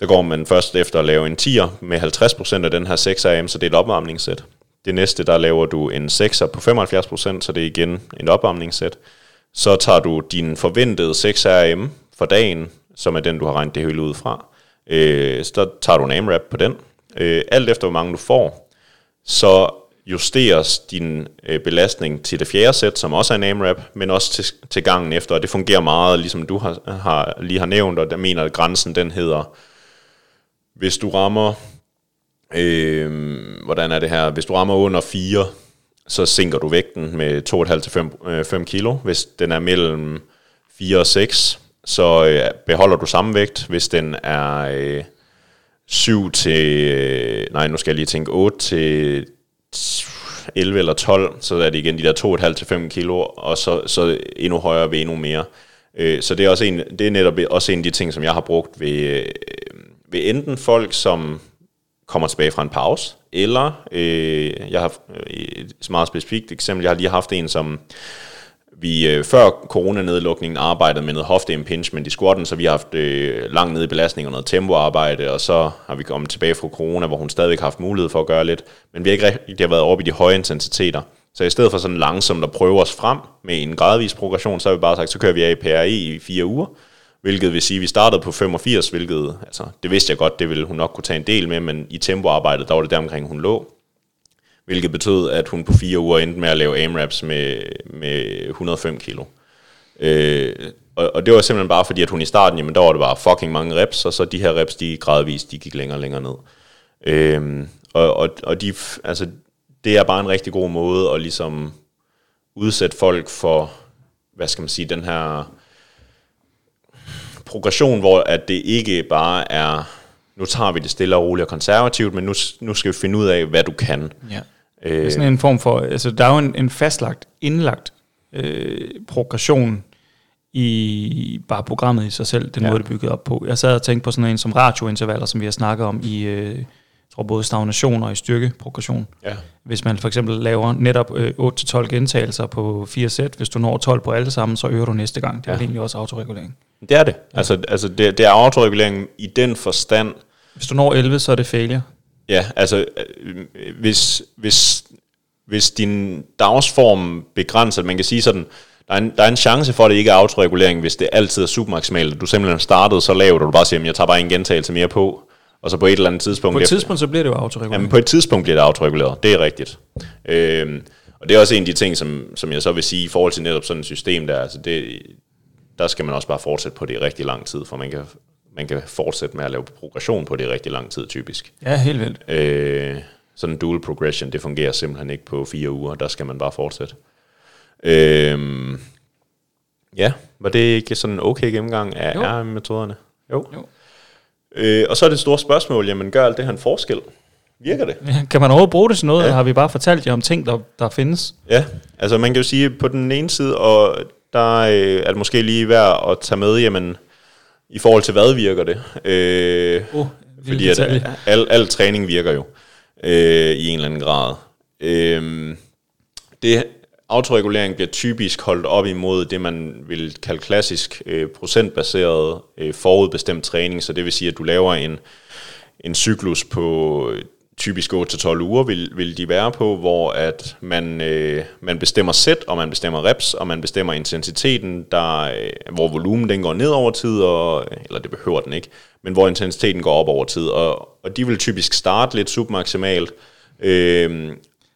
Der går man først efter at lave en 10'er med 50% af den her 6'er så det er et opvarmningssæt. Det næste, der laver du en 6'er på 75%, så det er igen en opvarmningssæt. Så tager du din forventede 6 RM for dagen, som er den, du har regnet det hele ud fra. Øh, så tager du en AMRAP på den. Øh, alt efter, hvor mange du får, så justeres din øh, belastning til det fjerde sæt, som også er en AMRAP, men også til, til gangen efter, og det fungerer meget, ligesom du har, har, lige har nævnt, og der mener, at grænsen den hedder, hvis du rammer, øh, hvordan er det her, hvis du rammer under 4, så sænker du vægten med 2,5 til 5, øh, kilo. Hvis den er mellem 4 og 6, så øh, beholder du samme vægt. Hvis den er øh, 7 til, øh, nej nu skal jeg lige tænke, 8 til 11 eller 12, så er det igen de der 2,5 til 5 kilo, og så, så endnu højere ved endnu mere. Øh, så det er, også en, det er netop også en af de ting, som jeg har brugt ved, øh, ved enten folk, som kommer tilbage fra en pause, eller øh, jeg har øh, et meget specifikt eksempel, jeg har lige haft en, som vi øh, før coronanedlukningen arbejdede med noget hofte impingement i squatten, så vi har haft øh, langt ned i belastning og noget tempoarbejde, og så har vi kommet tilbage fra corona, hvor hun stadig har haft mulighed for at gøre lidt, men vi har ikke rigtig været oppe i de høje intensiteter. Så i stedet for sådan langsomt at prøve os frem med en gradvis progression, så har vi bare sagt, så kører vi APRE i i fire uger, hvilket vil sige, at vi startede på 85, hvilket, altså, det vidste jeg godt, det ville hun nok kunne tage en del med, men i tempoarbejdet, der var det der omkring, hun lå hvilket betød, at hun på fire uger endte med at lave AMRAPs med, med 105 kilo. Øh, og, og det var simpelthen bare fordi, at hun i starten, jamen der var det bare fucking mange reps, og så de her reps, de gradvist, de gik længere og længere ned. Øh, og, og, og de, altså, det er bare en rigtig god måde at ligesom udsætte folk for, hvad skal man sige, den her progression, hvor at det ikke bare er, nu tager vi det stille og roligt og konservativt, men nu, nu skal vi finde ud af, hvad du kan. Ja. Øh, det er sådan en form for, altså der er jo en, en fastlagt, indlagt øh, progression i bare programmet i sig selv, den ja. måde det er bygget op på. Jeg sad og tænkte på sådan en som radiointervaller, som vi har snakket om i, øh, jeg tror både stagnation og i styrkeprogression. Ja. Hvis man for eksempel laver netop øh, 8-12 gentagelser på 4 sæt, hvis du når 12 på alle sammen, så øger du næste gang. Det er ja. egentlig også autoregulering. Det er det. Ja. Altså, altså det, det er autoregulering i den forstand. Hvis du når 11, så er det failure. Ja, altså øh, hvis, hvis, hvis din dagsform begrænser, man kan sige sådan, der er, en, der er en chance for, at det ikke er autoregulering, hvis det altid er supermaksimalt. Du simpelthen startede så lavt, og du bare siger, jeg tager bare en gentagelse mere på, og så på et eller andet tidspunkt... På et tidspunkt, så bliver det jo autoreguleret. Jamen, på et tidspunkt bliver det autoreguleret, det er rigtigt. Øhm, og det er også en af de ting, som, som jeg så vil sige, i forhold til netop sådan et system der, altså det, der skal man også bare fortsætte på det i rigtig lang tid, for man kan man kan fortsætte med at lave progression på det i rigtig lang tid, typisk. Ja, helt vildt. Øh, sådan en dual progression, det fungerer simpelthen ikke på fire uger, der skal man bare fortsætte. Øh, ja, var det ikke sådan en okay gennemgang af R-metoderne? Jo. jo. Øh, og så er det store spørgsmål, jamen gør alt det her en forskel? Virker det? Kan man overhovedet bruge det til noget, ja. eller har vi bare fortalt jer om ting, der, der findes? Ja, altså man kan jo sige, på den ene side, og der øh, er det måske lige værd at tage med, jamen i forhold til hvad virker det? Øh, uh, fordi at al, al træning virker jo øh, i en eller anden grad. Øh, det autoregulering bliver typisk holdt op imod det, man vil kalde klassisk øh, procentbaseret øh, forudbestemt træning. Så det vil sige, at du laver en, en cyklus på øh, typisk 8-12 uger vil, vil de være på, hvor at man, øh, man bestemmer sæt, og man bestemmer reps, og man bestemmer intensiteten, der, øh, hvor volumen den går ned over tid, og, eller det behøver den ikke, men hvor intensiteten går op over tid. Og, og de vil typisk starte lidt submaksimalt. Øh,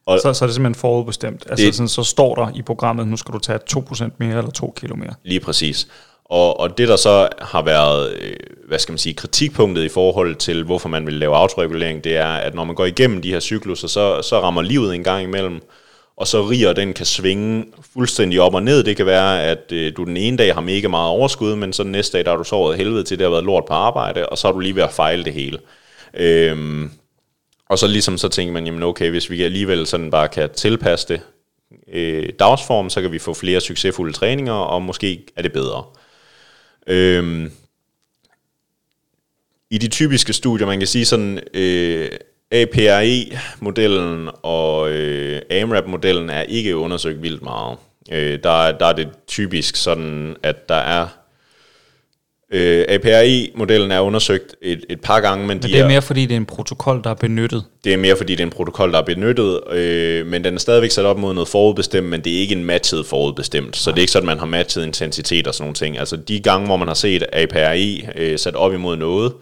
og så, så er det simpelthen forudbestemt. Altså det, sådan, så står der i programmet, nu skal du tage 2% mere eller 2 kilo mere. Lige præcis. Og, og det der så har været, øh, hvad skal man sige, kritikpunktet i forhold til, hvorfor man vil lave autoregulering, det er, at når man går igennem de her cykluser, så, så rammer livet en gang imellem, og så riger den kan svinge fuldstændig op og ned. Det kan være, at øh, du den ene dag har mega meget overskud, men så den næste dag, der har du sovet helvede til, det har været lort på arbejde, og så er du lige ved at fejle det hele. Øhm, og så ligesom så tænker man, jamen okay, hvis vi alligevel sådan bare kan tilpasse det øh, dagsform, så kan vi få flere succesfulde træninger, og måske er det bedre. Øhm, I de typiske studier, man kan sige sådan, øh, APRE-modellen og øh, AMRAP-modellen er ikke undersøgt vildt meget. Øh, der, der er det typisk sådan, at der er Øh, APRI-modellen er undersøgt et, et par gange, men, men de det er mere fordi, det er en protokol, der er benyttet. Det er mere fordi, det er en protokol, der er benyttet, øh, men den er stadigvæk sat op mod noget forudbestemt, men det er ikke en matchet forudbestemt. Så det er ikke sådan, at man har matchet intensitet og sådan nogle ting. Altså de gange, hvor man har set APRI øh, sat op imod noget,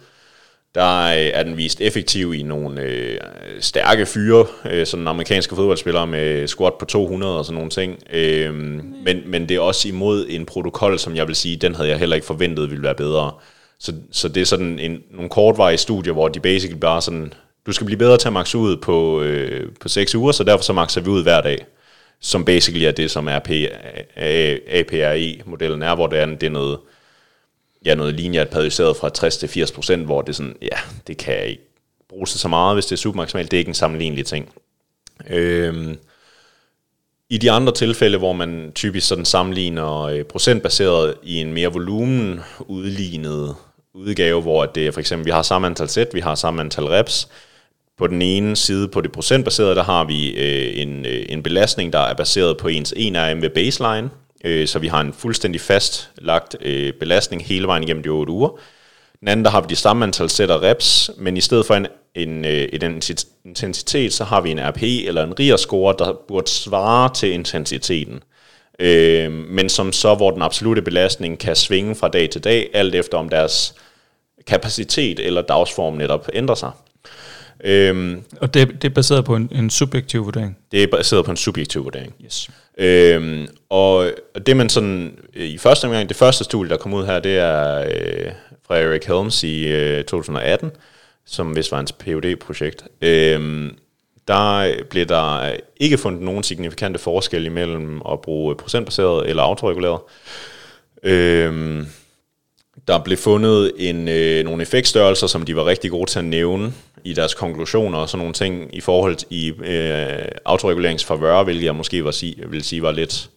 der øh, er den vist effektiv i nogle øh, stærke fyre, øh, sådan amerikanske fodboldspillere med squat på 200 og sådan nogle ting. Øh, men, men det er også imod en protokol, som jeg vil sige, den havde jeg heller ikke forventet ville være bedre. Så, så det er sådan en, nogle kortvarige studier, hvor de basically bare sådan, du skal blive bedre til at makse ud på, øh, på 6 uger, så derfor så makser vi ud hver dag. Som basically er det, som RP, APRE-modellen er, hvor det er, det er noget ja, noget lineært periodiseret fra 60 til 80 procent, hvor det sådan, ja, det kan jeg ikke bruge sig så meget, hvis det er supermaksimalt. Det er ikke en sammenlignelig ting. Øhm, I de andre tilfælde, hvor man typisk sådan sammenligner øh, procentbaseret i en mere volumen udlignet udgave, hvor det er for eksempel, vi har samme antal sæt, vi har samme antal reps. På den ene side, på det procentbaserede, der har vi øh, en, øh, en belastning, der er baseret på ens 1RM ved baseline, øh, så vi har en fuldstændig fastlagt øh, belastning hele vejen igennem de 8 uger. Den anden, der har vi de samme antal sæt og reps, men i stedet for en, en, øh, en intensitet, så har vi en RP eller en RIR-score, der burde svare til intensiteten. Øh, men som så, hvor den absolute belastning kan svinge fra dag til dag, alt efter om deres kapacitet eller dagsform netop ændrer sig. Øhm, og det, det er baseret på en, en subjektiv vurdering? Det er baseret på en subjektiv vurdering. Yes. Øhm, og det man sådan, i første omgang, det første studie, der kom ud her, det er øh, fra Eric Helms i øh, 2018, som vist var hans phd projekt Øhm, der blev der ikke fundet nogen signifikante forskel imellem at bruge procentbaseret eller autoreguleret. Øhm, der blev fundet en, øh, nogle effektstørrelser, som de var rigtig gode til at nævne i deres konklusioner og sådan nogle ting i forhold til i, øh, autoreguleringsfavør, hvilket jeg måske var sige, vil sige var lidt,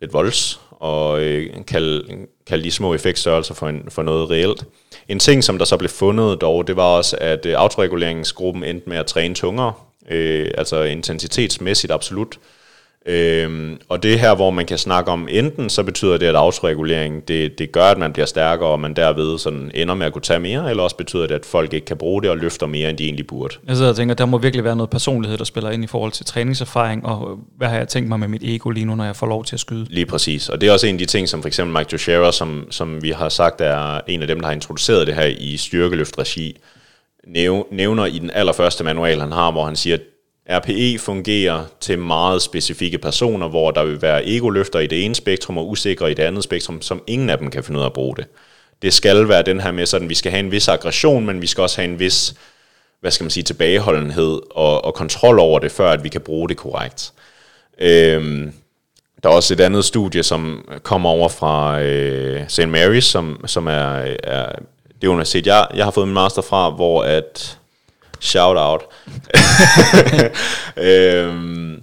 lidt volds, og øh, kalde, kalde de små effektstørrelser for, en, for noget reelt. En ting, som der så blev fundet dog, det var også, at øh, autoreguleringsgruppen endte med at træne tungere, øh, altså intensitetsmæssigt absolut, Øhm, og det her, hvor man kan snakke om, enten så betyder det, at autoregulering, det, det gør, at man bliver stærkere, og man derved sådan ender med at kunne tage mere, eller også betyder det, at folk ikke kan bruge det og løfter mere, end de egentlig burde. Jeg sidder og tænker, der må virkelig være noget personlighed, der spiller ind i forhold til træningserfaring, og hvad har jeg tænkt mig med mit ego lige nu, når jeg får lov til at skyde? Lige præcis, og det er også en af de ting, som for eksempel Mike Joshera, som, som vi har sagt er en af dem, der har introduceret det her i styrkeløftregi, nævner i den allerførste manual, han har, hvor han siger, at RPE fungerer til meget specifikke personer, hvor der vil være egoløfter i det ene spektrum og usikre i det andet spektrum, som ingen af dem kan finde ud af at bruge det. Det skal være den her med, sådan vi skal have en vis aggression, men vi skal også have en vis, hvad skal man sige, tilbageholdenhed og, og kontrol over det, før at vi kan bruge det korrekt. Øhm, der er også et andet studie, som kommer over fra øh, St. Mary's, som, som er, er det universitet, jeg, jeg har fået min master fra, hvor at shout out, øhm,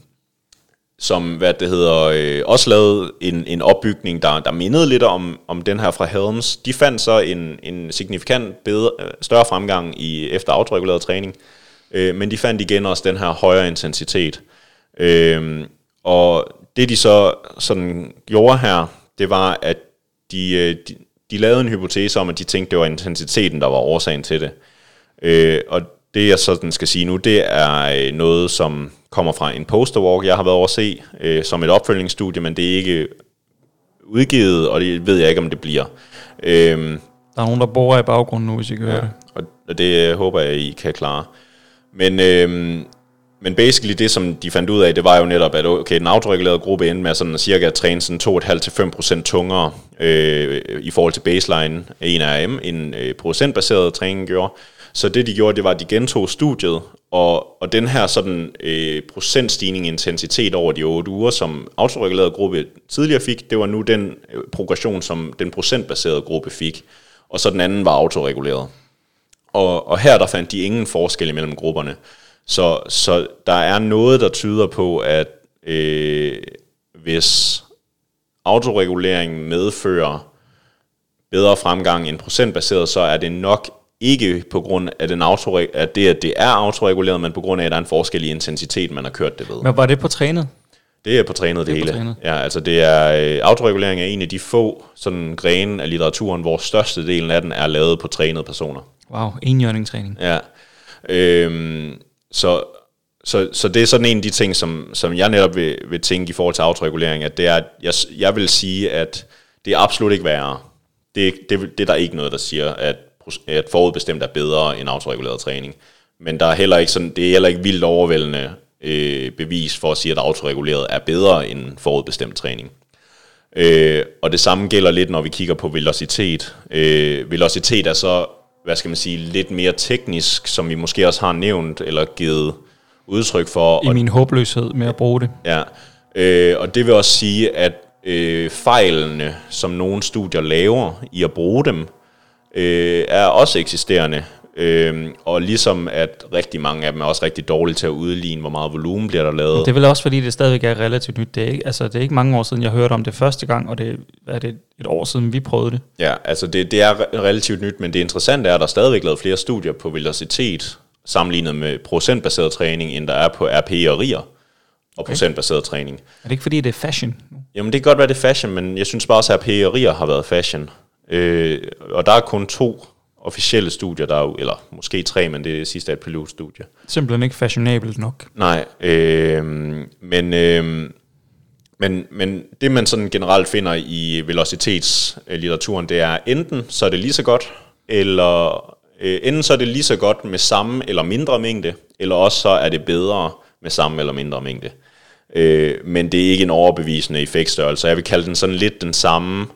som hvad det hedder, øh, også lavede en, en opbygning, der, der mindede lidt om, om den her fra Helms. De fandt så en, en signifikant bedre, øh, større fremgang i efter autoreguleret træning, øh, men de fandt igen også den her højere intensitet. Øh, og det de så sådan gjorde her, det var, at de, øh, de, de lavede en hypotese om, at de tænkte, det var intensiteten, der var årsagen til det. Øh, og det jeg sådan skal sige nu, det er øh, noget, som kommer fra en posterwalk, jeg har været over at se, øh, som et opfølgningsstudie, men det er ikke udgivet, og det ved jeg ikke, om det bliver. Øhm, der er nogen, der bor i baggrunden nu, hvis I kan ja, høre det. Og det håber jeg, I kan klare. Men øhm, men basically det, som de fandt ud af, det var jo netop, at okay, den autoregulerede gruppe endte med sådan cirka at træne sådan 2,5-5% tungere øh, i forhold til baseline af en RM, end øh, procentbaseret træning gjorde. Så det de gjorde, det var, at de gentog studiet, og, og den her sådan øh, procentstigning i intensitet over de 8 uger, som autoregulerede gruppe tidligere fik, det var nu den øh, progression, som den procentbaserede gruppe fik, og så den anden var autoreguleret. Og, og her der fandt de ingen forskel mellem grupperne. Så, så der er noget, der tyder på, at øh, hvis autoreguleringen medfører bedre fremgang end procentbaseret, så er det nok ikke på grund af, den autoreg- at det, at det er autoreguleret, men på grund af, at der er en forskel i intensitet, man har kørt det ved. Men var det på trænet? Det er på trænet det, Det hele. trænet. Ja, altså det er, øh, autoregulering er en af de få sådan grene af litteraturen, hvor størstedelen af den er lavet på trænede personer. Wow, enhjørning-træning. Ja. Øhm, så, så, så det er sådan en af de ting, som, som jeg netop vil, vil tænke i forhold til autoregulering, at det er, at jeg, jeg vil sige, at det er absolut ikke værre. Det, det, det er der ikke noget, der siger, at, at forudbestemt er bedre end autoreguleret træning. Men der er heller ikke sådan, det er heller ikke vildt overvældende øh, bevis for at sige, at autoreguleret er bedre end forudbestemt træning. Øh, og det samme gælder lidt, når vi kigger på velocitet. Øh, velocitet er så, hvad skal man sige, lidt mere teknisk, som vi måske også har nævnt eller givet udtryk for. I min håbløshed med at bruge det. Ja, øh, og det vil også sige, at øh, fejlene, som nogle studier laver i at bruge dem, øh, er også eksisterende. Øh, og ligesom at rigtig mange af dem er også rigtig dårlige til at udligne, hvor meget volumen bliver der lavet. Det er vel også fordi, det stadigvæk er relativt nyt. Det er ikke, altså, det er ikke mange år siden, jeg hørte om det første gang, og det er det et år siden, vi prøvede det. Ja, altså det, det er re- relativt nyt, men det interessante er, at der er stadigvæk lavet flere studier på velocitet, sammenlignet med procentbaseret træning, end der er på RPE og RIR og procentbaseret træning. Er det ikke fordi, det er fashion? Jamen det kan godt være, det er fashion, men jeg synes bare også, at RPE og RIR har været fashion. Øh, og der er kun to officielle studier, der er, jo- eller måske tre, men det sidste er et pilotstudie. Simpelthen ikke fashionabelt nok. Nej, øh, men, øh, men, men det man sådan generelt finder i velocitetslitteraturen, det er enten så er det lige så godt, eller øh, enten så er det lige så godt med samme eller mindre mængde, eller også så er det bedre med samme eller mindre mængde. Øh, men det er ikke en overbevisende effektstørrelse. Jeg vil kalde den sådan lidt den samme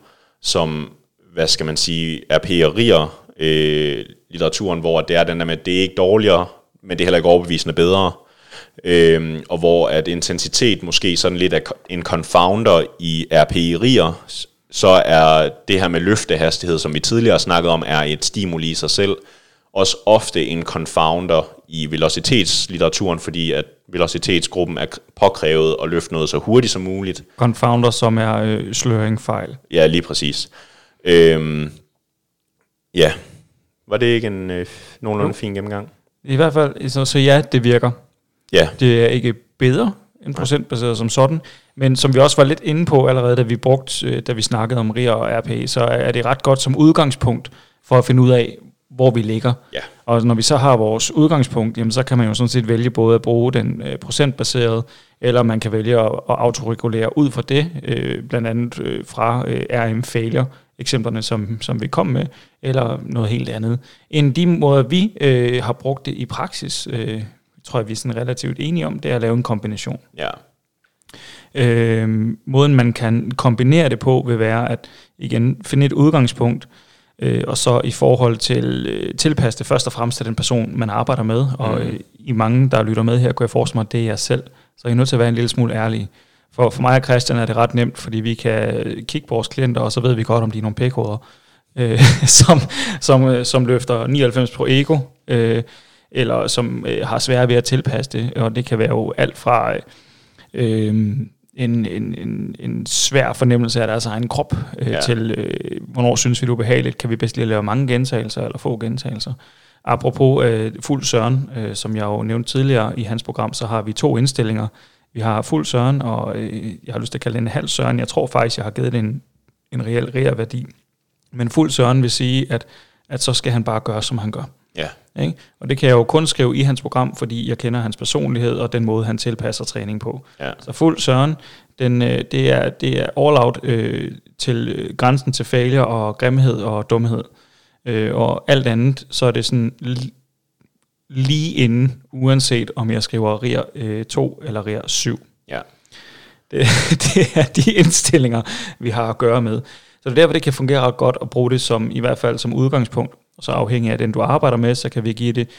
som, hvad skal man sige, RP og RIR øh, litteraturen, hvor det er den der med, at det er ikke dårligere, men det er heller ikke overbevisende bedre. Øhm, og hvor at intensitet måske sådan lidt er en confounder i RPI-rier, så er det her med løftehastighed, som vi tidligere snakkede om, er et stimuli i sig selv, også ofte en confounder i velocitetslitteraturen, fordi at velocitetsgruppen er påkrævet at løfte noget så hurtigt som muligt. Confounder, som er øh, sløringfejl. Ja, lige præcis. Øhm, ja, var det ikke en øh, nogenlunde fin gennemgang? I hvert fald, så, så ja, det virker. Ja, Det er ikke bedre end procentbaseret som sådan, men som vi også var lidt inde på allerede, da vi brugte, øh, da vi snakkede om RIA og RP, så er det ret godt som udgangspunkt for at finde ud af, hvor vi ligger. ja, Og når vi så har vores udgangspunkt, jamen så kan man jo sådan set vælge både at bruge den øh, procentbaserede, eller man kan vælge at, at autoregulere ud fra det, øh, blandt andet øh, fra øh, RM failure eksemplerne, som, som vi kom med, eller noget helt andet. En de måder, vi øh, har brugt det i praksis, øh, tror jeg, vi er sådan relativt enige om, det er at lave en kombination. ja, Øh, måden, man kan kombinere det på, vil være at igen finde et udgangspunkt, øh, og så i forhold til øh, tilpasse det først og fremmest til den person, man arbejder med. Og Mm. øh, i mange, der lytter med her, kunne jeg forestille mig, at det er jeg selv. Så jeg er nødt til at være en lille smule ærlig. For, for mig og Christian er det ret nemt, fordi vi kan kigge på vores klienter, og så ved vi godt, om de er nogle pækoder, øh, som, som, øh, som løfter 99 på ego, øh, eller som øh, har svært ved at tilpasse det. Og det kan være jo alt fra øh, en, en, en, en svær fornemmelse af deres egen krop, øh, ja. til øh, hvornår synes vi det er ubehageligt, kan vi bedst lige lave mange gentagelser eller få gentagelser. Apropos øh, fuld søren, øh, som jeg jo nævnte tidligere i hans program, så har vi to indstillinger. Vi har fuld søren, og øh, jeg har lyst til at kalde det en halv søren. Jeg tror faktisk, jeg har givet det en, en reel reel værdi. Men fuld søren vil sige, at, at så skal han bare gøre, som han gør. ja, Ikke? Og det kan jeg jo kun skrive i hans program, fordi jeg kender hans personlighed og den måde, han tilpasser træning på. ja, Så fuld søren, den, øh, det, er, det er all out øh, til øh, grænsen til failure og grimhed og dumhed. Øh, og alt andet, så er det sådan lige inden, uanset om jeg skriver RIR øh, 2 eller RIR 7. Ja. Det, det er de indstillinger, vi har at gøre med. Så det er derfor, det kan fungere ret godt at bruge det som, i hvert fald som udgangspunkt. Så afhængig af den, du arbejder med, så kan vi give det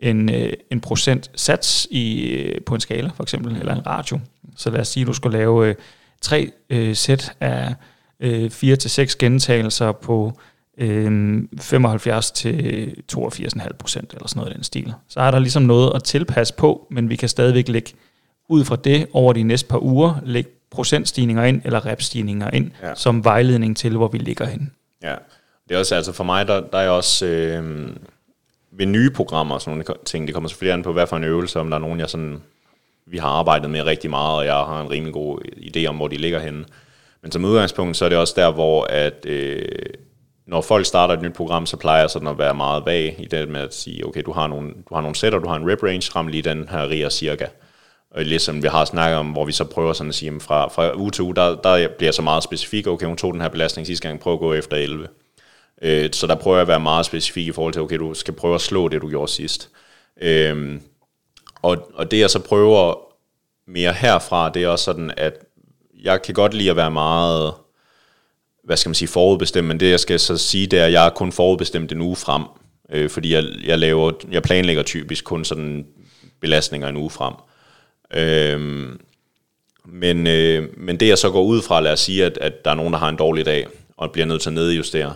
en, øh, en procent sats i, øh, på en skala, for eksempel, eller en ratio. Så lad os sige, at du skal lave øh, tre øh, sæt af øh, 4 til seks gentagelser på øh, 75 til 82,5 procent, eller sådan noget i den stil. Så er der ligesom noget at tilpasse på, men vi kan stadigvæk lægge ud fra det over de næste par uger, lægge procentstigninger ind, eller repstigninger ind, ja. som vejledning til, hvor vi ligger hen. Ja, det er også, altså for mig, der, der er også øh, ved nye programmer og sådan nogle ting, det kommer selvfølgelig an på, hvad for en øvelse, om der er nogen, jeg sådan, vi har arbejdet med rigtig meget, og jeg har en rimelig god idé om, hvor de ligger henne. Men som udgangspunkt, så er det også der, hvor at, øh, når folk starter et nyt program, så plejer jeg sådan at være meget vag i det med at sige, okay, du har nogle, du har nogle sætter, du har en rep range, ram lige den her riger cirka. Og ligesom vi har snakket om, hvor vi så prøver sådan at sige, at fra, fra uge til uge, der, der bliver så meget specifik, okay, hun tog den her belastning sidste gang, prøv at gå efter 11. Øh, så der prøver jeg at være meget specifik i forhold til, okay, du skal prøve at slå det, du gjorde sidst. Øh, og, og det jeg så prøver mere herfra, det er også sådan, at jeg kan godt lide at være meget, hvad skal man sige, forudbestemt, men det jeg skal så sige, det er, at jeg er kun forudbestemt en uge frem, øh, fordi jeg, jeg, laver, jeg planlægger typisk kun sådan belastninger en uge frem. Øh, men, øh, men det jeg så går ud fra, lad os sige, at, at der er nogen, der har en dårlig dag, og bliver nødt til at nedjustere,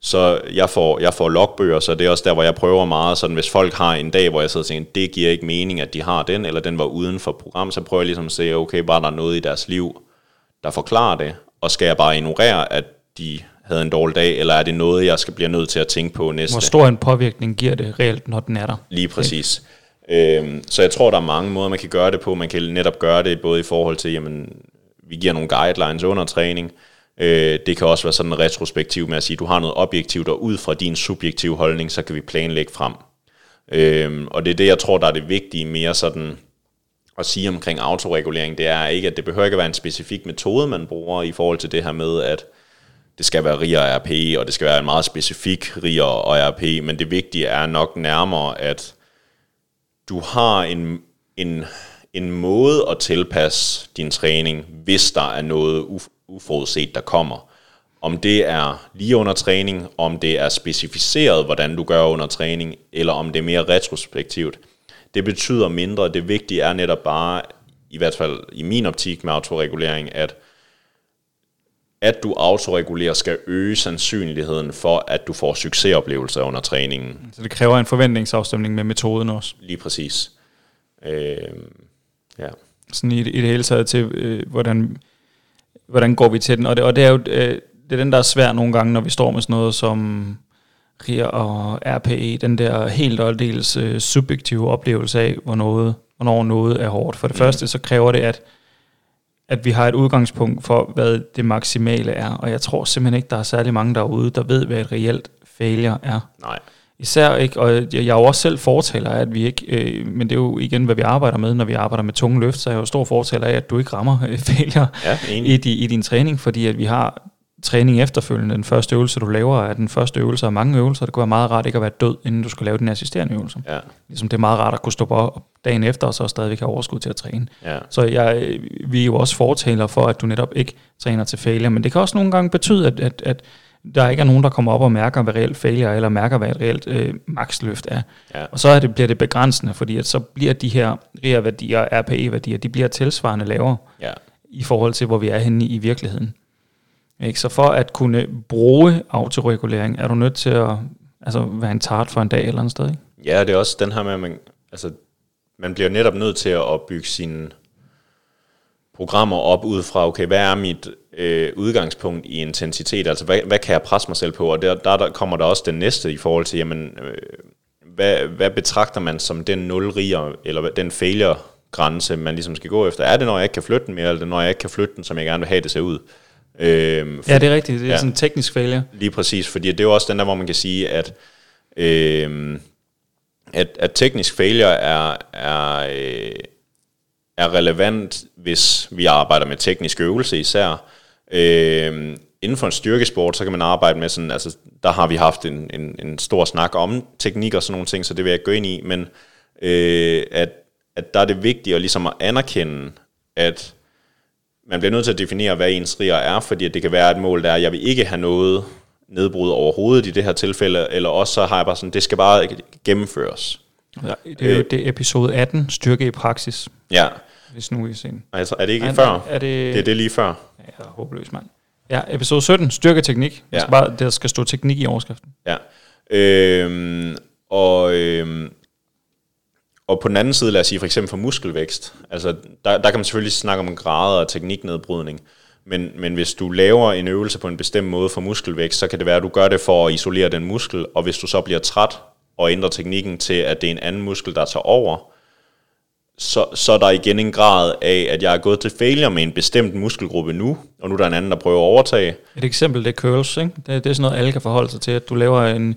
så jeg får, jeg får logbøger, så det er også der, hvor jeg prøver meget, sådan hvis folk har en dag, hvor jeg sidder og tænker, det giver ikke mening, at de har den, eller den var uden for program, så prøver jeg ligesom at se, okay, var der noget i deres liv, der forklarer det, og skal jeg bare ignorere, at de havde en dårlig dag, eller er det noget, jeg skal blive nødt til at tænke på næste? Hvor stor en påvirkning giver det reelt, når den er der? Lige præcis. Okay. Øhm, så jeg tror, der er mange måder, man kan gøre det på. Man kan netop gøre det både i forhold til, jamen, vi giver nogle guidelines under træning, Øh, det kan også være sådan en retrospektiv med at sige, du har noget objektivt, og ud fra din subjektive holdning, så kan vi planlægge frem. Øh, og det er det, jeg tror, der er det vigtige mere sådan at sige omkring autoregulering, det er ikke, at det behøver ikke at være en specifik metode, man bruger i forhold til det her med, at det skal være RIA og RP, og det skal være en meget specifik RIA og RP, men det vigtige er nok nærmere, at du har en, en, en måde at tilpasse din træning, hvis der er noget uforudset, der kommer. Om det er lige under træning, om det er specificeret, hvordan du gør under træning, eller om det er mere retrospektivt. Det betyder mindre. Det vigtige er netop bare, i hvert fald i min optik med autoregulering, at at du autoregulerer skal øge sandsynligheden for, at du får succesoplevelser under træningen. Så det kræver en forventningsafstemning med metoden også? Lige præcis. Øh, ja. Sådan i, i det hele taget til, øh, hvordan hvordan går vi til den? Og det, og det er jo øh, det er den, der er svær nogle gange, når vi står med sådan noget som RIA og RPE, den der helt og aldeles øh, subjektive oplevelse af, hvor noget, hvornår noget er hårdt. For det mm. første, så kræver det, at, at vi har et udgangspunkt for, hvad det maksimale er. Og jeg tror simpelthen ikke, der er særlig mange derude, der ved, hvad et reelt failure er. Nej. Især ikke, og jeg, jeg er jo også selv fortaler af, at vi ikke, øh, men det er jo igen, hvad vi arbejder med, når vi arbejder med tunge løft, så er jeg jo stor fortaler af, at du ikke rammer øh, failure ja, i, di, i din træning, fordi at vi har træning efterfølgende. Den første øvelse, du laver, er den første øvelse af mange øvelser. Det kunne være meget rart ikke at være død, inden du skal lave den assisterende øvelse. Ja. Ligesom det er meget rart at kunne stå op dagen efter, og så stadigvæk have overskud til at træne. Ja. Så jeg, vi er jo også fortaler for, at du netop ikke træner til failure, men det kan også nogle gange betyde, at, at, at der ikke er nogen, der kommer op og mærker, hvad reelt failure er, eller mærker, hvad et reelt øh, maksløft er. Ja. Og så er det, bliver det begrænsende, fordi at så bliver de her RIA-værdier, RPE-værdier, de bliver tilsvarende lavere ja. i forhold til, hvor vi er henne i, i virkeligheden. Ikke? Så for at kunne bruge autoregulering, er du nødt til at altså, være en tart for en dag eller andet sted. Ikke? Ja, det er også den her med, at man, altså, man bliver netop nødt til at opbygge sine programmer op ud fra, okay, hvad er mit øh, udgangspunkt i intensitet, altså hvad, hvad kan jeg presse mig selv på, og der, der, der kommer der også den næste i forhold til, jamen, øh, hvad, hvad betragter man som den nulriger, eller den failure grænse, man ligesom skal gå efter. Er det, når jeg ikke kan flytte den mere, eller er det, når jeg ikke kan flytte den, som jeg gerne vil have det ser ud? Øh, for, ja, det er rigtigt. Det er ja, sådan en teknisk failure. Lige præcis, fordi det er jo også den der, hvor man kan sige, at, øh, at, at teknisk failure er, er, øh, er relevant, hvis vi arbejder med teknisk øvelse især, øh, inden for en styrkesport, så kan man arbejde med sådan, altså der har vi haft en, en, en stor snak om teknik og sådan nogle ting, så det vil jeg ikke gå ind i, men øh, at, at der er det vigtigt at ligesom at anerkende, at man bliver nødt til at definere, hvad ens riger er, fordi det kan være et mål, der er, jeg vil ikke have noget nedbrud overhovedet i det her tilfælde, eller også så har jeg bare sådan, det skal bare gennemføres. Ja, det er jo det episode 18, styrke i praksis, Ja, hvis nu vi ser altså er det ikke Nej, før? Er det, Det er det lige før. Ja, jeg er håbløs, mand. Ja, episode 17, styrke teknik. Ja. Skal bare, der skal stå teknik i overskriften. Ja. Øhm, og, øhm, og på den anden side, lad os sige for eksempel for muskelvækst, altså der, der kan man selvfølgelig snakke om grader og tekniknedbrydning, men, men hvis du laver en øvelse på en bestemt måde for muskelvækst, så kan det være, at du gør det for at isolere den muskel, og hvis du så bliver træt og ændrer teknikken til, at det er en anden muskel, der tager over, så, så er der igen en grad af, at jeg er gået til failure med en bestemt muskelgruppe nu, og nu er der en anden, der prøver at overtage. Et eksempel, det er curls. Ikke? Det, det er sådan noget, alle kan forholde sig til, at du laver en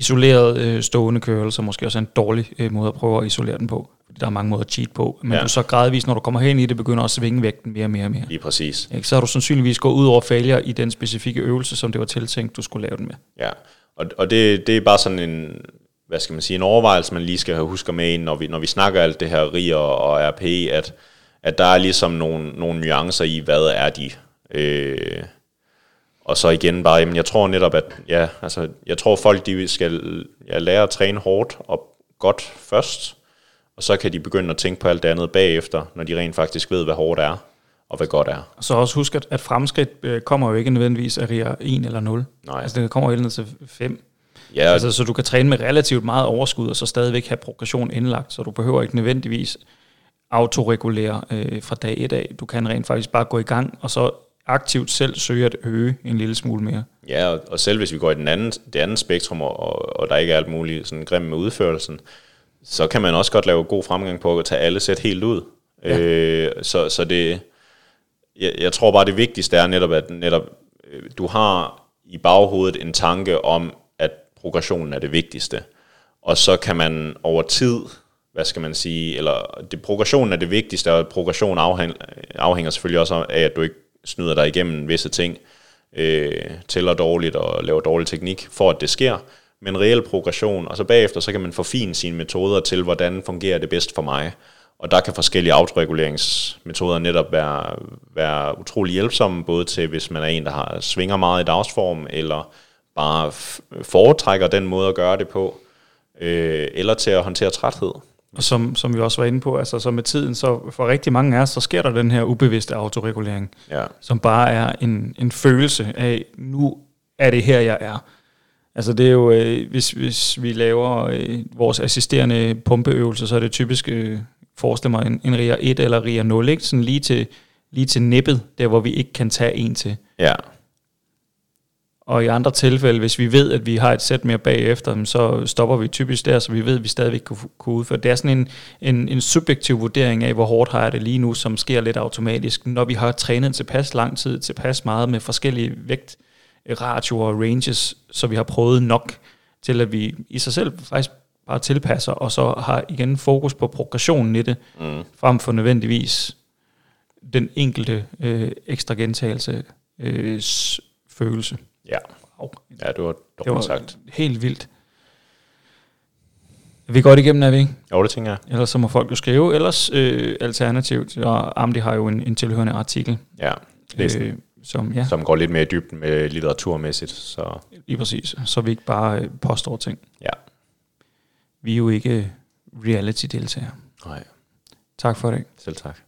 isoleret øh, stående curl, som måske også er en dårlig øh, måde at prøve at isolere den på. Fordi der er mange måder at cheat på. Men ja. Du så gradvist, når du kommer hen i det, begynder også at svinge vægten mere og mere og mere. Lige præcis. Ikke? Så har du sandsynligvis gået ud over failure i den specifikke øvelse, som det var tiltænkt, du skulle lave den med. Ja, og, og det, det er bare sådan en, hvad skal man sige, en overvejelse, man lige skal have husker med ind, når vi, når vi snakker alt det her RIR og RPE, at, at der er ligesom nogle, nogle nuancer i, hvad er de. Øh, og så igen bare, jamen jeg tror netop, at ja, altså, jeg tror folk, de skal ja, lære at træne hårdt og godt først, og så kan de begynde at tænke på alt det andet bagefter, når de rent faktisk ved, hvad hårdt er, og hvad godt er. Og så også husk, at, at fremskridt øh, kommer jo ikke nødvendigvis af RIA 1 eller 0. Nej. Altså det kommer jo helt ned til 5. Ja, Altså, så du kan træne med relativt meget overskud, og så stadigvæk have progression indlagt, så du behøver ikke nødvendigvis autoregulere øh, fra dag et af. Du kan rent faktisk bare gå i gang, og så aktivt selv søge at øge en lille smule mere. Ja, og, og selv hvis vi går i den anden, det andet spektrum, og, og, og der ikke er alt muligt sådan grim med udførelsen, så kan man også godt lave god fremgang på at tage alle sæt helt ud. Ja. Ja. Øh, så, så det, jeg, jeg tror bare det vigtigste er netop, at netop, øh, du har i baghovedet en tanke om, at progressionen er det vigtigste. Og så kan man over tid, hvad skal man sige, eller det, progressionen er det vigtigste, og progression afhæng, afhænger selvfølgelig også af, at du ikke snyder dig igennem visse ting, øh, tæller dårligt og laver dårlig teknik, for at det sker, men reel progression, og så bagefter, så kan man forfine sine metoder til, hvordan fungerer det bedst for mig. Og der kan forskellige autoreguleringsmetoder netop være, være utrolig hjælpsomme, både til hvis man er en, der har svinger meget i dagsform, eller bare foretrækker den måde at gøre det på, øh, eller til at håndtere træthed. Og som, som vi også var inde på, altså så med tiden, så for rigtig mange af os, så sker der den her ubevidste autoregulering, Ja, som bare er en, en følelse af, nu er det her, jeg er. Altså det er jo, øh, hvis, hvis vi laver øh, vores assisterende pumpeøvelser, så er det typisk, øh, forestil mig, en, en RIA 1 eller RIA 0, ikke? Sådan lige til, lige til nippet, der hvor vi ikke kan tage en til. ja, Og i andre tilfælde, hvis vi ved, at vi har et sæt mere bagefter, så stopper vi typisk der, så vi ved, at vi stadigvæk kunne, kunne udføre. Det er sådan en, en, en subjektiv vurdering af, hvor hårdt har jeg det lige nu, som sker lidt automatisk, når vi har trænet tilpas lang tid, tilpas meget med forskellige vægt, ratioer og ranges, så vi har prøvet nok til, at vi i sig selv faktisk bare tilpasser, og så har igen fokus på progressionen i det, mm, frem for nødvendigvis den enkelte øh, ekstra gentagelse øh, følelse. Ja. Wow. Ja, det var Det dårligt var sagt. helt vildt. Er vi godt igennem, er vi ikke? Jo, det tænker jeg. Ellers så må folk jo skrive. Ellers øh, alternativt, og Amdi har jo en, en tilhørende artikel, Ja, øh, som, ja, som går lidt mere i dybden med litteraturmæssigt, så lige præcis, så vi ikke bare øh, påstår ting. ja. Vi er jo ikke reality-deltagere. Nej, Tak for det. selv tak.